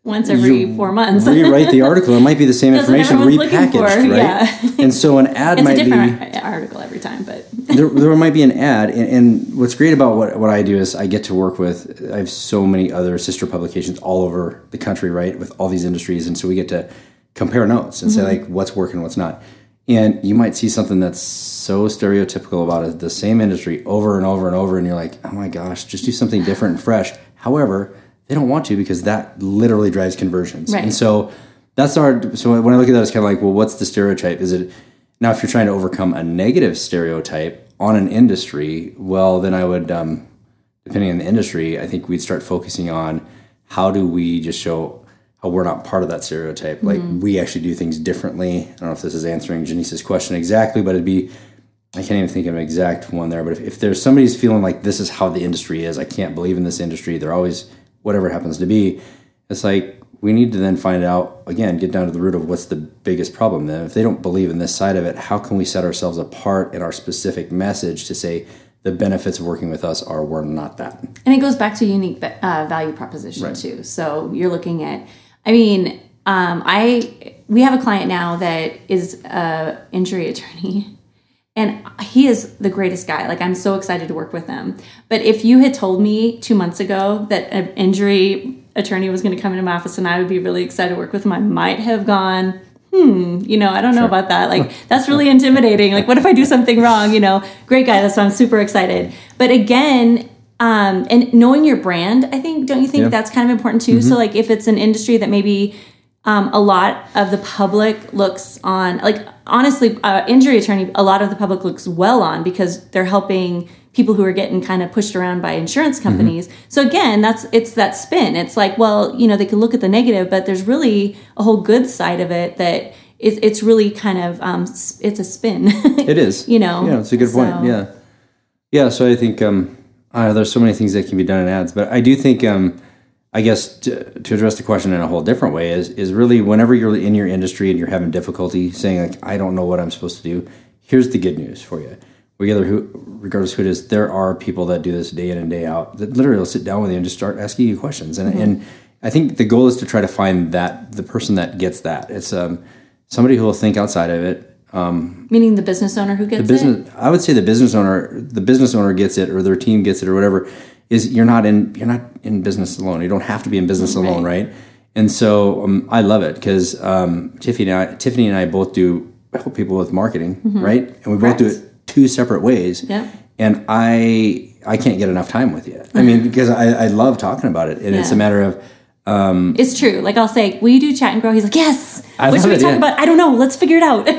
once every you four months. rewrite the article. It might be the same information repackaged, right? yeah. And so an ad it's might a be different ar- article every time, but there, there might be an ad, and, and what's great about what, what I do is I get to work with. I have so many other sister publications all over the country, right, with all these industries, and so we get to compare notes and say mm-hmm. like what's working, what's not. And you might see something that's so stereotypical about it, the same industry over and over and over, and you're like, oh my gosh, just do something different and fresh. However, they don't want to because that literally drives conversions. Right. And so that's our. So when I look at that, it's kind of like, well, what's the stereotype? Is it now if you're trying to overcome a negative stereotype on an industry? Well, then I would, um, depending on the industry, I think we'd start focusing on how do we just show how we're not part of that stereotype. Like we actually do things differently. I don't know if this is answering Janice's question exactly, but it'd be I can't even think of an exact one there. But if, if there's somebody's feeling like this is how the industry is, I can't believe in this industry. They're always whatever it happens to be. It's like we need to then find out again, get down to the root of what's the biggest problem. Then, if they don't believe in this side of it, how can we set ourselves apart in our specific message to say the benefits of working with us are we're not that. And it goes back to unique uh, value proposition Right. too. So you're looking at, I mean, um, I we have a client now that is a injury attorney, and he is the greatest guy. Like I'm so excited to work with him. But if you had told me two months ago that an injury attorney was going to come into my office and I would be really excited to work with him, I might have gone. Hmm, you know, I don't know about that. Like, that's really intimidating. Like, what if I do something wrong? You know, great guy. That's why I'm super excited. But again, um, and knowing your brand, I think, don't you think Yeah. that's kind of important too? So, like, if it's an industry that maybe um, a lot of the public looks on, like, honestly, uh, injury attorney, a lot of the public looks well on because they're helping people who are getting kind of pushed around by insurance companies. So again, that's it's that spin. It's like, well, you know, they can look at the negative, but there's really a whole good side of it that it, it's really kind of um, it's a spin. It is. You know, Yeah, it's a good so- point. Yeah. Yeah, so I think um uh, there's so many things that can be done in ads, but I do think um I guess to, to address the question in a whole different way is is really whenever you're in your industry and you're having difficulty saying like I don't know what I'm supposed to do, here's the good news for you. Who, regardless who it is, there are people that do this day in and day out that literally will sit down with you and just start asking you questions. And and I think the goal is to try to find that the person that gets that. It's um somebody who will think outside of it, meaning the business owner who gets it? the business i would say the business owner the business owner gets it or their team gets it or whatever is you're not in you're not in business alone you don't have to be in business alone right and so um, i love it because um, tiffany and I, tiffany and i both do help people with marketing right and we both do it two separate ways Yep. and i i can't get enough time with you i mean because i, I love talking about it and it's a matter of it. It's true. Like I'll say, "Will you do chat and grow?" He's like, "Yes." I what should we it, talk yeah. about? I don't know. Let's figure it out. but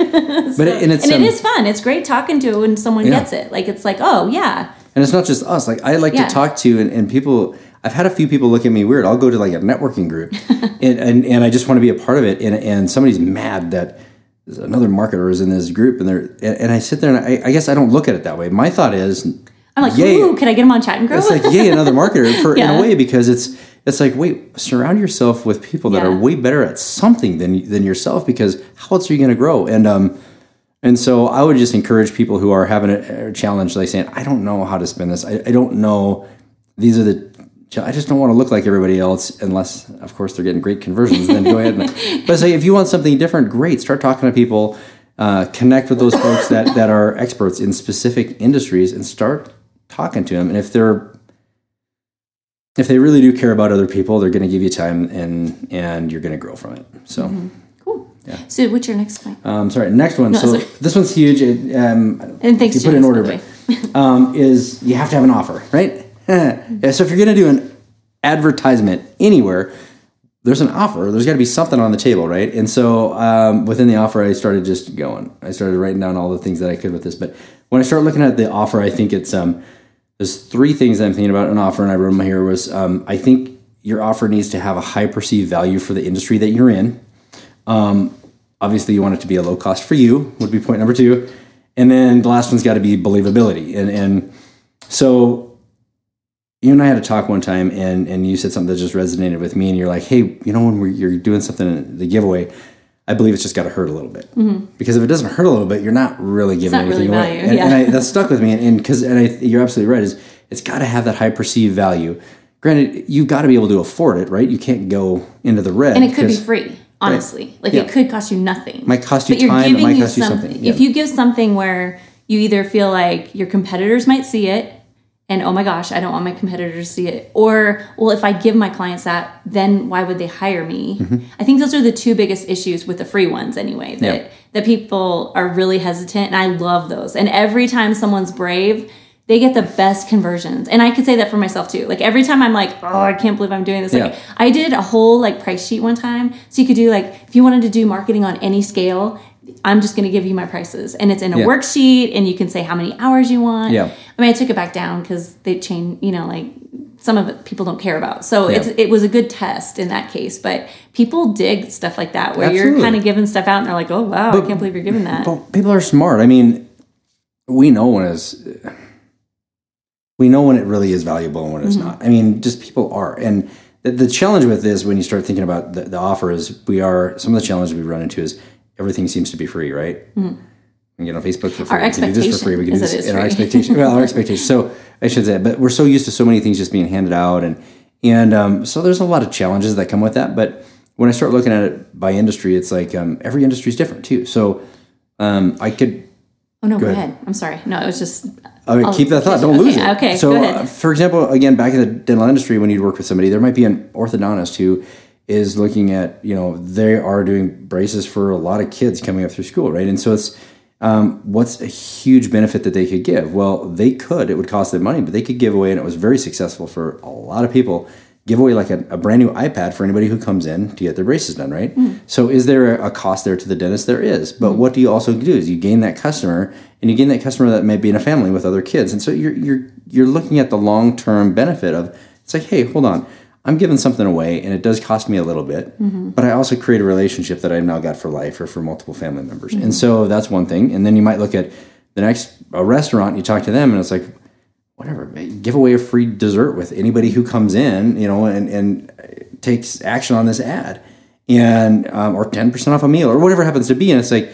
it, and it's and um, it is fun. It's great talking to when someone Yeah. gets it. Like it's like, oh yeah, And it's not just us. Like I like Yeah. to talk to and, and people. I've had a few people look at me weird. I'll go to like a networking group, and, and and I just want to be a part of it. And and somebody's mad that another marketer is in this group, and they're and, and I sit there and I, I guess I don't look at it that way. My thought is, I'm like, yay, ooh, can I get him on chat and grow? it's like yay another marketer for in a way because it's it's like wait surround yourself with people that Yeah. are way better at something than than yourself because how else are you going to grow and um and so I would just encourage people who are having a, challenge like saying I don't know how to spin this. I, I don't know. These are the I just don't want to look like everybody else unless of course they're getting great conversions then go ahead and, but say if you want something different great. Start talking to people uh, connect with those folks that that are experts in specific industries and start talking to them and if they're if they really do care about other people, they're going to give you time and and you're going to grow from it. So, cool. So what's your next point? um, sorry, next one. so sorry. this one's huge. It, um, And thanks, you put it in order, but, um, is you have to have an offer, right? Yeah, so if you're going to do an advertisement anywhere, there's an offer. There's got to be something on the table, right? And so um, within the offer, I started just going. I started writing down all the things that I could with this. But when I start looking at the offer, I think it's um, there's three things I'm thinking about an offer, and I wrote them here was um, I think your offer needs to have a high perceived value for the industry that you're in. Um, obviously, you want it to be a low cost for you. Would be point number two, and then the last one's got to be believability. And and so you and I had a talk one time, and and you said something that just resonated with me, and you're like, hey, you know, when we're, you're doing something in the giveaway. I believe it's just got to hurt a little bit because if it doesn't hurt a little bit, you're not really giving Mm-hmm. not anything really away. value, And, and yeah. I, that's stuck with me, and because and, I, you're absolutely right. Is it's got to have that high perceived value. Granted, you've got to be able to afford it, right? You can't go into the red. And it could be free, honestly. Like Yeah. it could cost you nothing. Might cost you But you're time, it giving might you cost you something, yeah. If you give something where you either feel like your competitors might see it and oh my gosh, I don't want my competitors to see it. Or, well, if I give my clients that, then why would they hire me? Mm-hmm. I think those are the two biggest issues with the free ones anyway. That Yeah. that people are really hesitant and I love those. And every time someone's brave, they get the best conversions. And I could say that for myself too. Like every time I'm like, oh, I can't believe I'm doing this. Like Yeah. I did a whole like price sheet one time. So you could do like if you wanted to do marketing on any scale, I'm just going to give you my prices, and it's in a Yeah. worksheet, and you can say how many hours you want. Yeah. I mean, I took it back down because they changed. You know, like some of it people don't care about. So Yeah. it's it was a good test in that case. But people dig stuff like that where you're kind of giving stuff out, and they're like, oh wow, I can't believe you're giving that. Well, people are smart. I mean, we know when it's we know when it really is valuable and when it's not. I mean, just people are. And the, the challenge with this, when you start thinking about the, the offer, is we are some of the challenges we run into is everything seems to be free, right? We can get on Facebook for free. Our we can do this for free. We can do this is in our expectation. Well, our expectation. So I should say, but we're so used to so many things just being handed out, and and um, so there's a lot of challenges that come with that. But when I start looking at it by industry, it's like um, every industry is different too. So um, I could Oh no, go, ahead. ahead. I'm sorry. No, it was just I mean, I'll- keep that thought. Don't okay, lose it. okay, So, uh, for example, again, back in the dental industry, when you'd work with somebody, there might be an orthodontist who is looking at, you know, they are doing braces for a lot of kids coming up through school, right? And so it's, um, what's a huge benefit that they could give? Well, they could. It would cost them money, but they could give away, and it was very successful for a lot of people. Give away like a, a brand new iPad for anybody who comes in to get their braces done, right? Mm. So, is there a, a cost there to the dentist? There is, but mm. what do you also do? Is you gain that customer, and you gain that customer that may be in a family with other kids, and so you're you're you're looking at the long term benefit of it's like, hey, hold on, I'm giving something away, and it does cost me a little bit, mm-hmm. but I also create a relationship that I've now got for life or for multiple family members, and mm-hmm. so that's one thing. And then you might look at the next a restaurant, you talk to them, and it's like, whatever, give away a free dessert with anybody who comes in, you know, and and takes action on this ad, and um, or ten percent off a meal or whatever happens to be, and it's like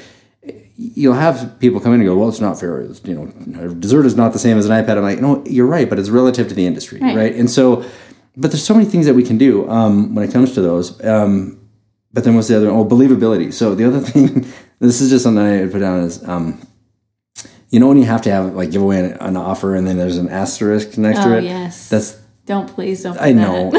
you'll have people come in and go, well, it's not fair. It's, you know, dessert is not the same as an iPad. I'm like, no, you're right, but it's relative to the industry, right? Right. And so, but there's so many things that we can do um, when it comes to those. Um, but then what's the other? Oh, believability. So the other thing, this is just something I put down is, um, you know, when you have to have like give away an, an offer and then there's an asterisk next to Oh, it. yes. That's don't please don't. I know.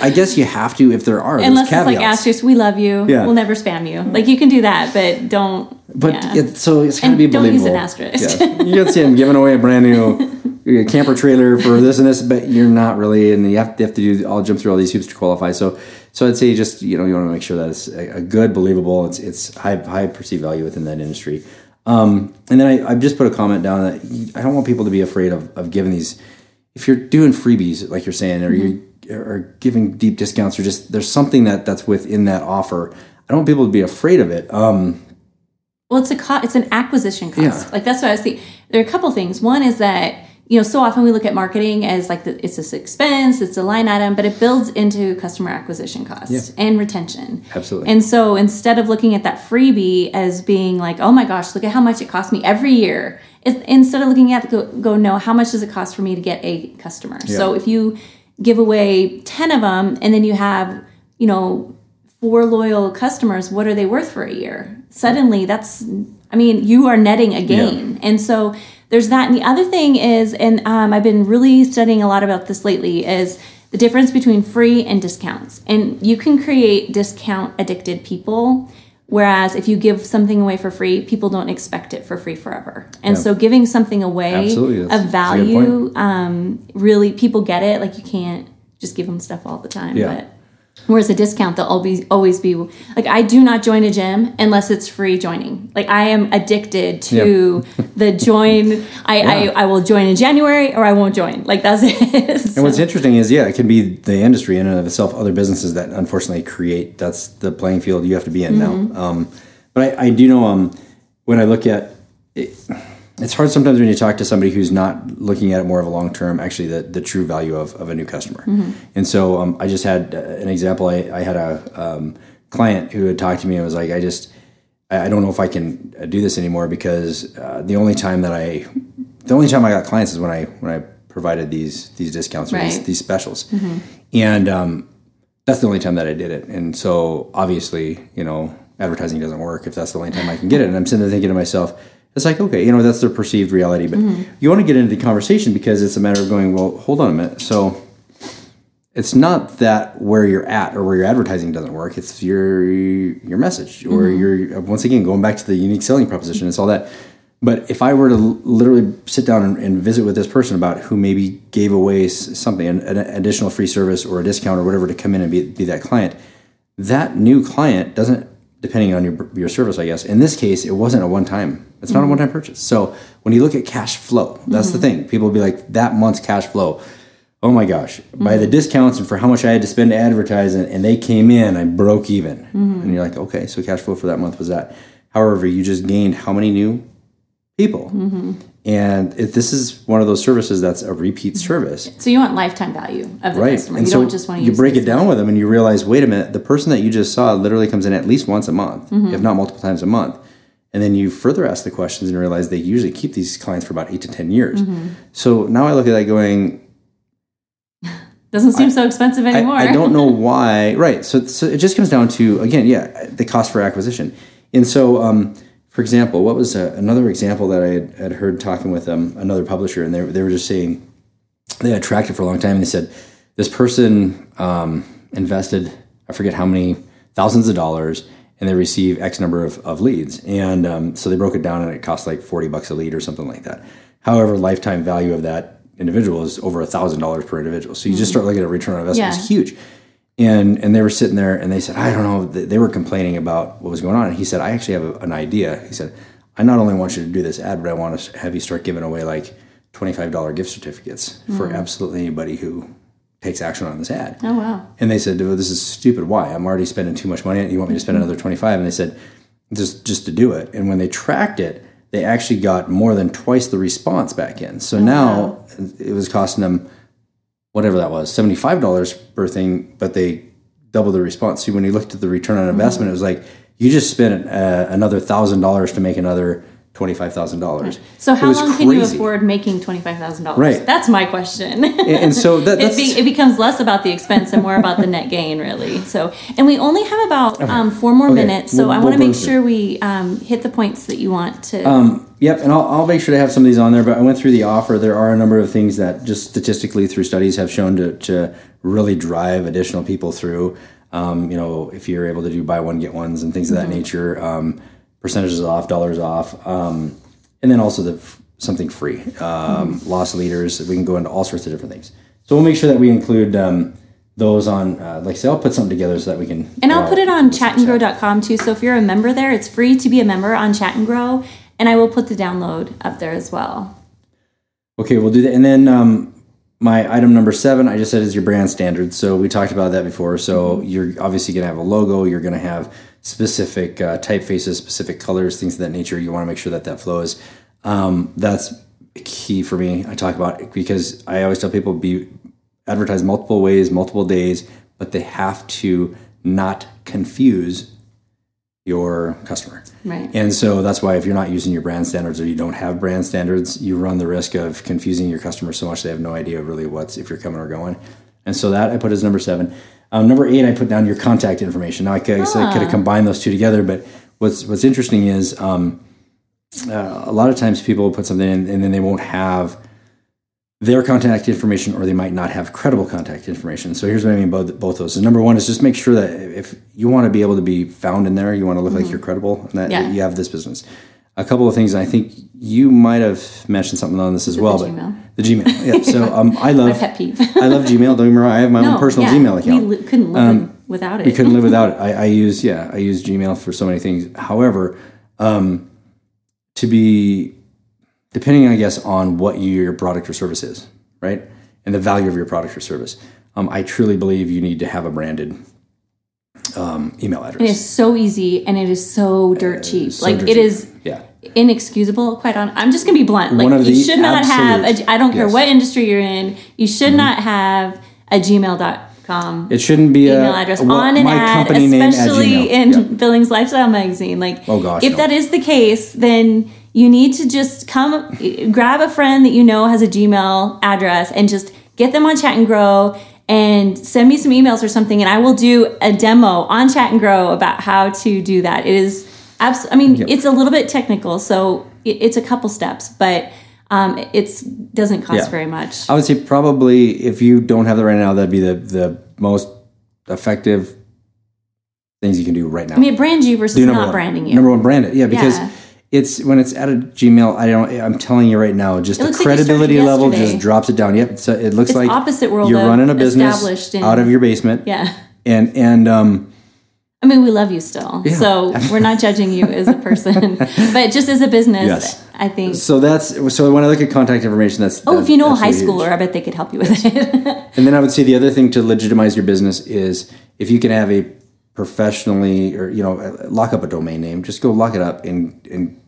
I guess you have to if there are. Unless it's like asterisk, we love you. Yeah. We'll never spam you. Like you can do that, but don't. But yeah. it, so it's got to And be don't use an asterisk. Yeah. You can see I'm giving away a brand new camper trailer for this and this, but you're not really, and you have, you have to do. I'll jump through all these hoops to qualify. So, so I'd say just you know you want to make sure that it's a, a good, believable. It's it's high high perceived value within that industry. Um, and then I, I just put a comment down that I don't want people to be afraid of, of giving these. If you're doing freebies, like you're saying, or you are giving deep discounts, or just there's something that that's within that offer. I don't want people to be afraid of it. Um, Well, it's a co- it's an acquisition cost. Yeah. Like that's what I was thinking. There are a couple things. One is that you know so often we look at marketing as like the, it's this expense, it's a line item, but it builds into customer acquisition cost Yeah. and retention. Absolutely. And so instead of looking at that freebie as being like, oh my gosh, look at how much it cost me every year. It's, instead of looking at it, go, go no, how much does it cost for me to get a customer? So if you give away 10 of them and then you have, you know, four loyal customers, what are they worth for a year? Suddenly, that's, I mean, you are netting a gain. And so there's that. And the other thing is, and um, I've been really studying a lot about this lately, is the difference between free and discounts. And you can create discount addicted people. Whereas if you give something away for free, people don't expect it for free forever. And Yeah. so giving something away. Of a value, um, really people get it. Like you can't just give them stuff all the time. Yeah. But whereas a discount, they'll always always be like I do not join a gym unless it's free joining. Like I am addicted to the join. I, Yeah. I I will join in January or I won't join. Like that's it. And what's interesting is, yeah, it can be the industry in and of itself, other businesses that unfortunately create. That's the playing field you have to be in Mm-hmm. now. Um, but I, I do know um, when I look at it, it's hard sometimes when you talk to somebody who's not looking at it more of a long term, actually, the, the true value of, of a new customer. Mm-hmm. And so um, I just had uh, an example. I, I had a um, client who had talked to me and was like, I just, I don't know if I can uh, do this anymore because uh, the only time that I, the only time I got clients is when I when I provided these these discounts or these, Right. these specials, and um, that's the only time that I did it. And so obviously, you know, advertising doesn't work if that's the only time I can get it. And I'm sitting there thinking to myself, It's like okay, you know that's their perceived reality, but mm-hmm. you want to get into the conversation because it's a matter of going. Well, hold on a minute. So it's not that where you're at or where your advertising doesn't work. It's your your message or mm-hmm. your once again going back to the unique selling proposition. It's all that. But if I were to literally sit down and, and visit with this person about who maybe gave away something, an, an additional free service or a discount or whatever to come in and be, be that client, that new client doesn't, depending on your, your service, I guess. In this case, it wasn't a one time. It's not a mm-hmm. one time purchase. So when you look at cash flow, that's the mm-hmm. thing. People will be like, that month's cash flow. Oh my gosh! By the mm-hmm. discounts and for how much I had to spend to advertise, and, and they came in, I broke even. And you're like, okay, so cash flow for that month was that. However, you just gained how many new people? And if this is one of those services that's a repeat service, So you want lifetime value of the right? customer. And you so don't just want to you break it down with them, and you realize, wait a minute, the person that you just saw literally comes in at least once a month, Mm-hmm. if not multiple times a month. And then you further ask the questions and realize they usually keep these clients for about eight to ten years. Mm-hmm. So now I look at that going, Doesn't seem so expensive I, anymore. I don't know why. Right. So, so it just comes down to again, yeah, the cost for acquisition. And so, um, for example, what was uh another example that I had, had heard talking with um, another publisher, and they they were just saying they had tracked it for a long time, and they said this person um, invested I forget how many thousands of dollars, and they receive X number of, of leads, and um, so they broke it down, and it cost like forty bucks a lead or something like that. However, lifetime value of that individual is over a thousand dollars per individual. So you just start looking at return on investment; Yeah. it's huge. And and they were sitting there, and they said, I don't know. They were complaining about what was going on, and he said, I actually have an idea. He said, I not only want you to do this ad, but I want to have you start giving away like twenty five dollar gift certificates for hmm. absolutely anybody who takes action on this ad. Oh wow. And they said, well, "This is stupid. Why? I'm already spending too much money. You want me to spend hmm. another 25?" And they said, "Just just to do it." And when they tracked it, they actually got more than twice the response back in. So oh, now it was costing them whatever that was, $75 per thing, but they doubled the response. See, when you looked at the return on investment, it was like you just spent uh, another $1,000 to make another $25,000. So how long can you afford making twenty five thousand dollars? Right. That's my question. And, and so that, it, be, it becomes less about the expense and more about the net gain, really. So, and we only have about um, four more Okay. minutes, so We'll- I want to make burn through. sure we um, hit the points that you want to. Um, Yep, and I'll, I'll make sure to have some of these on there. But I went through the offer. There are a number of things that just statistically through studies have shown to, to really drive additional people through. Um, you know, if you're able to do buy one get ones and things of that nature, um, percentages off, dollars off, um, and then also the f- something free. Um, Loss leaders. We can go into all sorts of different things. So we'll make sure that we include um, those on. Uh, like I say, I'll put something together so that we can. And I'll put it on listen to chat. chatandgrow.com too. So if you're a member there, it's free to be a member on Chat and Grow. And I will put the download up there as well. Okay, we'll do that. And then um, my item number seven, I just said is your brand standards. So we talked about that before. So you're obviously going to have a logo. You're going to have specific uh, typefaces, specific colors, things of that nature. You want to make sure that that flows. Um, that's key for me. I talk about because I always tell people be advertise multiple ways, multiple days, but they have to not confuse your customer. Right. And so that's why if you're not using your brand standards or you don't have brand standards, you run the risk of confusing your customer so much they have no idea really what's if you're coming or going. And so that I put as number seven. Um, number eight, I put down your contact information. Now I could, so I could have combined those two together, but what's what's interesting is um, uh, a lot of times people put something in and then they won't have their contact information or they might not have credible contact information. So here's what I mean by both, both those. So number one is just make sure that if you want to be able to be found in there, you want to look like you're credible and that, Yeah. that you have this business. A couple of things, I think you might have mentioned something on this as well, but Gmail? the Gmail. Yeah. So um, I love pet peeve. I love Gmail. Don't get me wrong. I have my own personal yeah, Gmail account. Um, We li- couldn't live without it. We couldn't live without it. I, I use yeah, I use Gmail for so many things. However, um, to be depending, I guess, on what your product or service is, right, and the value of your product or service, um, I truly believe you need to have a branded um, email address. It is so easy and it is so dirt cheap. So like dirt it cheap. is yeah. inexcusable. Quite on. I'm just gonna be blunt. Like One of you should not have. A, I don't care yes. Mm-hmm. what industry you're in. You should not have a gmail.com It shouldn't be email a, address well, on an ad, company name especially in. Billings Lifestyle magazine. Like, Oh, gosh, if no. that is the case, then you need to just come grab a friend that you know has a Gmail address and just get them on Chat and Grow and send me some emails or something, and I will do a demo on Chat and Grow about how to do that. It is absolutely. I mean, it's a little bit technical, so. it, it's a couple steps, but um, it's doesn't cost Yeah. very much. I would say probably if you don't have that right now, that'd be the the most effective things you can do right now. I mean, it brands you versus not one. branding you. Number one, brand it. Yeah, because Yeah. It's when it's at a Gmail. I don't. I'm telling you right now, just the looks like credibility level yesterday. just drops it down. Yep. So it looks It's like opposite world You're running a business established in- out of your basement. yeah. And and um, I mean, we love you still, so we're not judging you as a person, but just as a business, Yes. I think. so that's so when I look at contact information, that's Oh, that- if you know a high huge. schooler, I bet they could help you with it. And then I would say the other thing to legitimize your business is if you can have a professionally or you know lock up a domain name, just go lock it up and and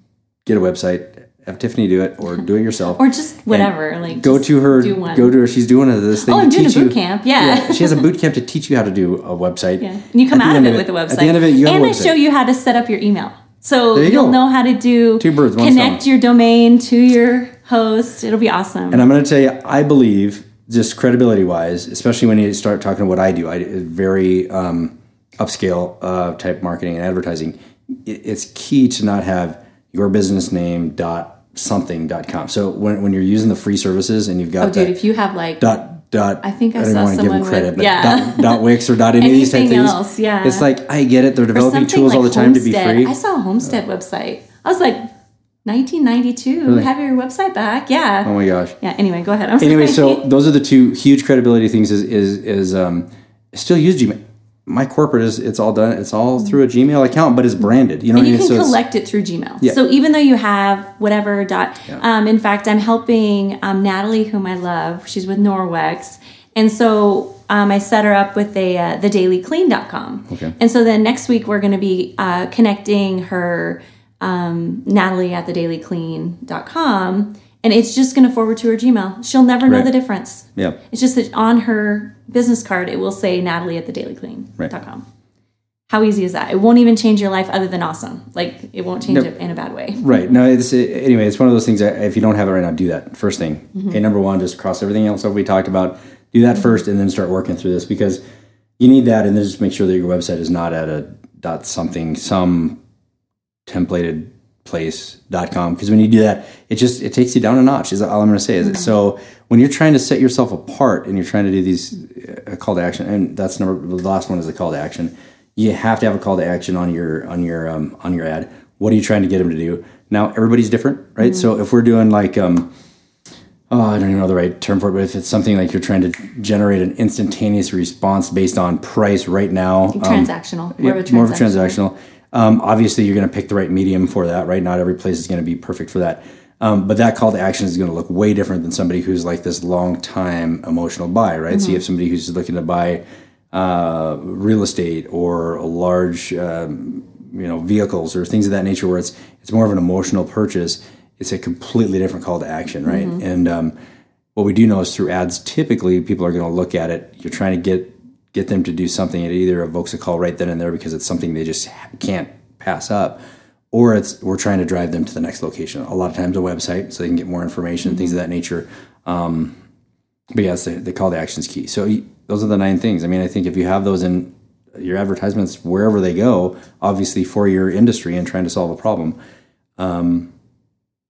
get a website. Have Tiffany do it or do it yourself. or just whatever. Like go to her. Go to her. She's doing this thing. Oh, I'm doing a you- boot camp. Yeah. she has a boot camp to teach you how to do a website. Yeah. And you come At out of end it with a website. At the end of it, you and I show you how to set up your email. So There you you'll go. know how to do Two birds, one connect stone. your domain to your host. It'll be awesome. And I'm going to tell you, I believe, just credibility wise, especially when you start talking about what I do, I very um, upscale uh, type marketing and advertising. It's key to not have your business name dot something dot com. So when, when you're using the free services and you've got oh, dude, that if you have like dot dot, I think I don't saw wanna give them credit, with- but yeah. dot, dot Wix or dot any of these type things. else, yeah. It's like I get it. They're developing tools all the like time to be free. I saw a Homestead website. I was like, 1992. Have your website back? Yeah. oh my gosh. Yeah. Anyway, go ahead. I'm anyway, sorry. so those are the two huge credibility things. Is is is um, still use Gmail. My corporate is it's all done. It's all through a Gmail account, but it's branded. You know and what I you mean? can it's- collect it through Gmail. Yeah. So even though you have whatever dot, um, in fact, I'm helping um, Natalie, whom I love. She's with Norwex, and so um, I set her up with a uh, thedailyclean.com. Okay. And so then next week we're going to be uh, connecting her um, Natalie at thedailyclean.com, and it's just going to forward to her Gmail. She'll never know Right. the difference. yeah. It's just that on her business card, it will say Natalie at thedailyclean.com. How easy is that? It won't even change your life other than awesome. Like, it won't change it in a bad way. Right. No, it's anyway. It's one of those things. That if you don't have it right now, do that first thing. Mm-hmm. Okay, number one, just cross everything else that we talked about. Do that first, and then start working through this because you need that, and then just make sure that your website is not at a dot something some templated place dot com. Because when you do that it just it takes you down a notch is all i'm going to say. Is it so when you're trying to set yourself apart and you're trying to do these uh, call to action and that's number the last one is the call to action you have to have a call to action on your on your um, on your ad. What are you trying to get them to do? Now everybody's different right? So if we're doing like um oh i don't even know the right term for it but if it's something like you're trying to generate an instantaneous response based on price right now um, Transactional. More of a yeah, more of a transactional. Um, obviously, you're going to pick the right medium for that, right? Not every place is going to be perfect for that. Um, but that call to action is going to look way different than somebody who's like this long time emotional buy, right? So you have somebody who's looking to buy uh, real estate or a large, um, you know, vehicles or things of that nature, where it's it's more of an emotional purchase. It's a completely different call to action, right? And um, what we do know is through ads, typically people are going to look at it. You're trying to get get them to do something. It either evokes a call right then and there because it's something they just can't pass up, or it's we're trying to drive them to the next location. A lot of times a website so they can get more information, things of that nature. Um, but yes, the, the call to action is key. So those are the nine things. I mean, I think if you have those in your advertisements wherever they go, obviously for your industry and trying to solve a problem, um,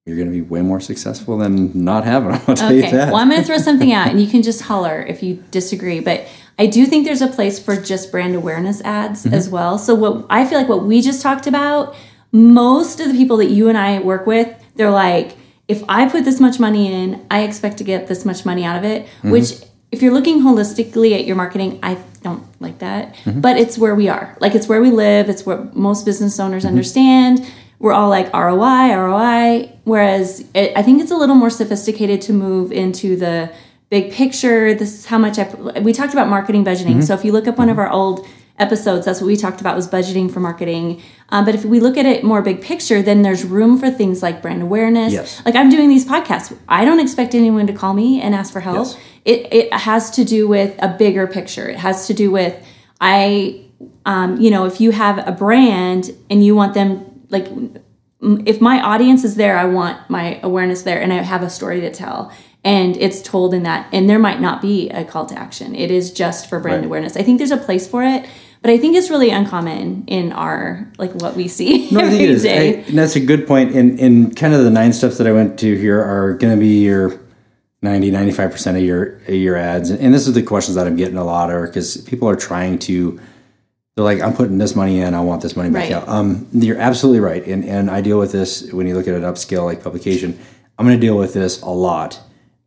you're going to be way more successful than not having them. I'll tell you that. Well, I'm going to throw something out, and you can just holler if you disagree. But I do think there's a place for just brand awareness ads Mm-hmm. as well. So what I feel like what we just talked about, most of the people that you and I work with, they're like, if I put this much money in, I expect to get this much money out of it. Mm-hmm. Which, if you're looking holistically at your marketing, I don't like that. Mm-hmm. But it's where we are. Like it's where we live. It's what most business owners Mm-hmm. understand. We're all like ROI, ROI. Whereas it, I think it's a little more sophisticated to move into the big picture. This is how much I. We talked about marketing budgeting. Mm-hmm. So if you look up one of our old episodes, that's what we talked about was budgeting for marketing. Um, but if we look at it more big picture, then there's room for things like brand awareness. Yes. Like I'm doing these podcasts. I don't expect anyone to call me and ask for help. Yes. It it has to do with a bigger picture. It has to do with I um, you know, if you have a brand and you want them like if my audience is there, I want my awareness there and I have a story to tell. And it's told in that, and there might not be a call to action. It is just for brand Right. awareness. I think there's a place for it, but I think it's really uncommon in our like what we see No, I every it is. day. I- and that's a good point. And, and kind of the nine steps that I went to here are going to be your 90, 95% of your, of your ads. And this is the questions that I'm getting a lot are because people are trying to, they're like, I'm putting this money in, I want this money back Right. out. Um, you're absolutely right. And, and I deal with this when you look at an upscale like publication, I'm going to deal with this a lot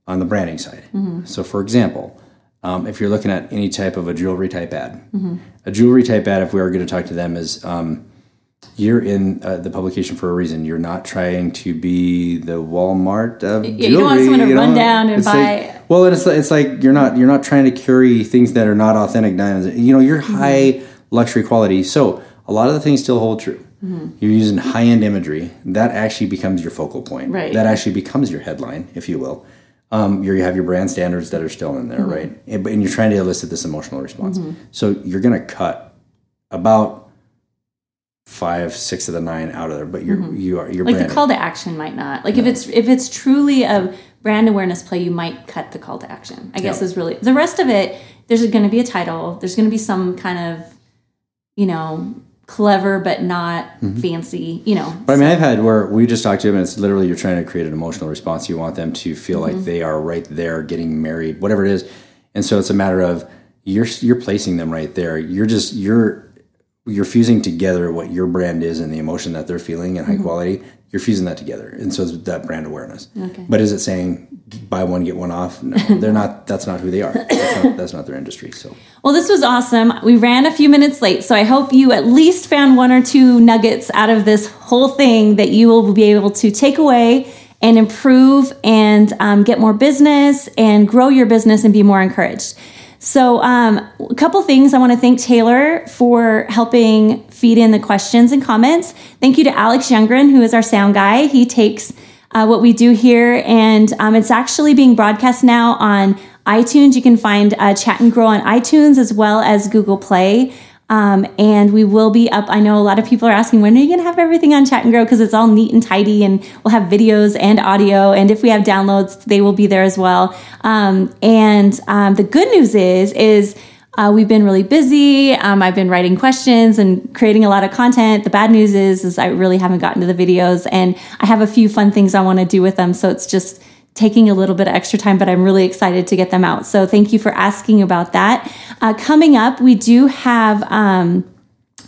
on the branding side. So, for example, um, if you're looking at any type of a jewelry type ad, a jewelry type ad, if we are going to talk to them, is um, you're in uh, the publication for a reason. You're not trying to be the Walmart of Yeah, you don't want someone to you run know? down and It's buy- Like, well, and it's like, it's like you're not you're not trying to carry things that are not authentic diamonds. You know, you're Mm-hmm. high luxury quality. So a lot of the things still hold true. Mm-hmm. You're using high end imagery. That actually becomes your focal point. Right. That actually becomes your headline, if you will. Um, you have your brand standards that are still in there, Mm-hmm. right? And, and you're trying to elicit this emotional response. So you're going to cut about five, six of the nine out of there, but you're you are you're Mm-hmm. like the call to action might not like if it's if it's truly a brand awareness play you might cut the call to action i guess is really the rest of it there's going to be a title there's going to be some kind of you know clever but not Mm-hmm. fancy you know But I mean, I've had where we just talked to them, and it's literally you're trying to create an emotional response. You want them to feel Mm-hmm. like they are right there, getting married, whatever it is. And so it's a matter of you're you're placing them right there. You're just you're you're fusing together what your brand is and the emotion that they're feeling and high quality. You're fusing that together, and so it's that brand awareness. Okay. But is it saying buy one get one off? No, they're not. That's not who they are. That's not, that's not their industry. So. Well, this was awesome. We ran a few minutes late, so I hope you at least found one or two nuggets out of this whole thing that you will be able to take away and improve and um, get more business and grow your business and be more encouraged. So, um, a couple things I want to thank Taylor for helping feed in the questions and comments. Thank you to Alex Youngren, who is our sound guy. He takes uh, what we do here, and um, it's actually being broadcast now on iTunes. You can find uh, Chat and Grow on iTunes as well as Google Play. Um, and we will be up. I know a lot of people are asking when are you going to have everything on Chat and Grow because it's all neat and tidy, and we'll have videos and audio. And if we have downloads, they will be there as well. Um, and um, the good news is, is uh, we've been really busy. Um, I've been writing questions and creating a lot of content. The bad news is, is I really haven't gotten to the videos, and I have a few fun things I want to do with them. So it's just taking a little bit of extra time, but I'm really excited to get them out. So thank you for asking about that. Uh, coming up, we do have um,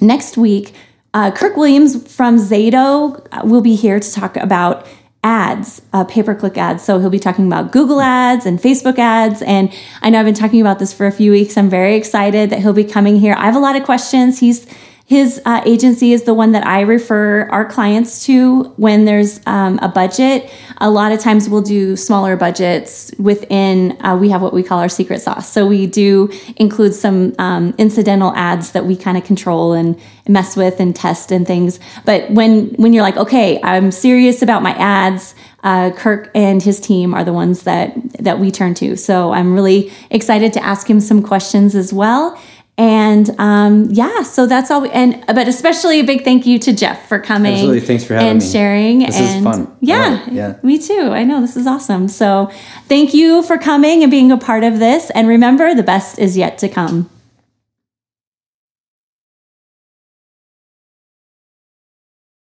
next week. Uh, Kirk Williams from Zato uh, will be here to talk about ads, uh, pay per click ads. So he'll be talking about Google ads and Facebook ads. And I know I've been talking about this for a few weeks. I'm very excited that he'll be coming here. I have a lot of questions. He's his uh, agency is the one that I refer our clients to when there's um, a budget. A lot of times we'll do smaller budgets within, uh, we have what we call our secret sauce. So we do include some um, incidental ads that we kind of control and mess with and test and things. But when, when you're like, okay, I'm serious about my ads, uh, Kirk and his team are the ones that, that we turn to. So I'm really excited to ask him some questions as well. And um, yeah, so that's all. We, and but especially a big thank you to Jeff for coming. Absolutely. Thanks for having and me. sharing. This is and fun. I Yeah. Yeah. me too. I know this is awesome. So thank you for coming and being a part of this. And remember, the best is yet to come.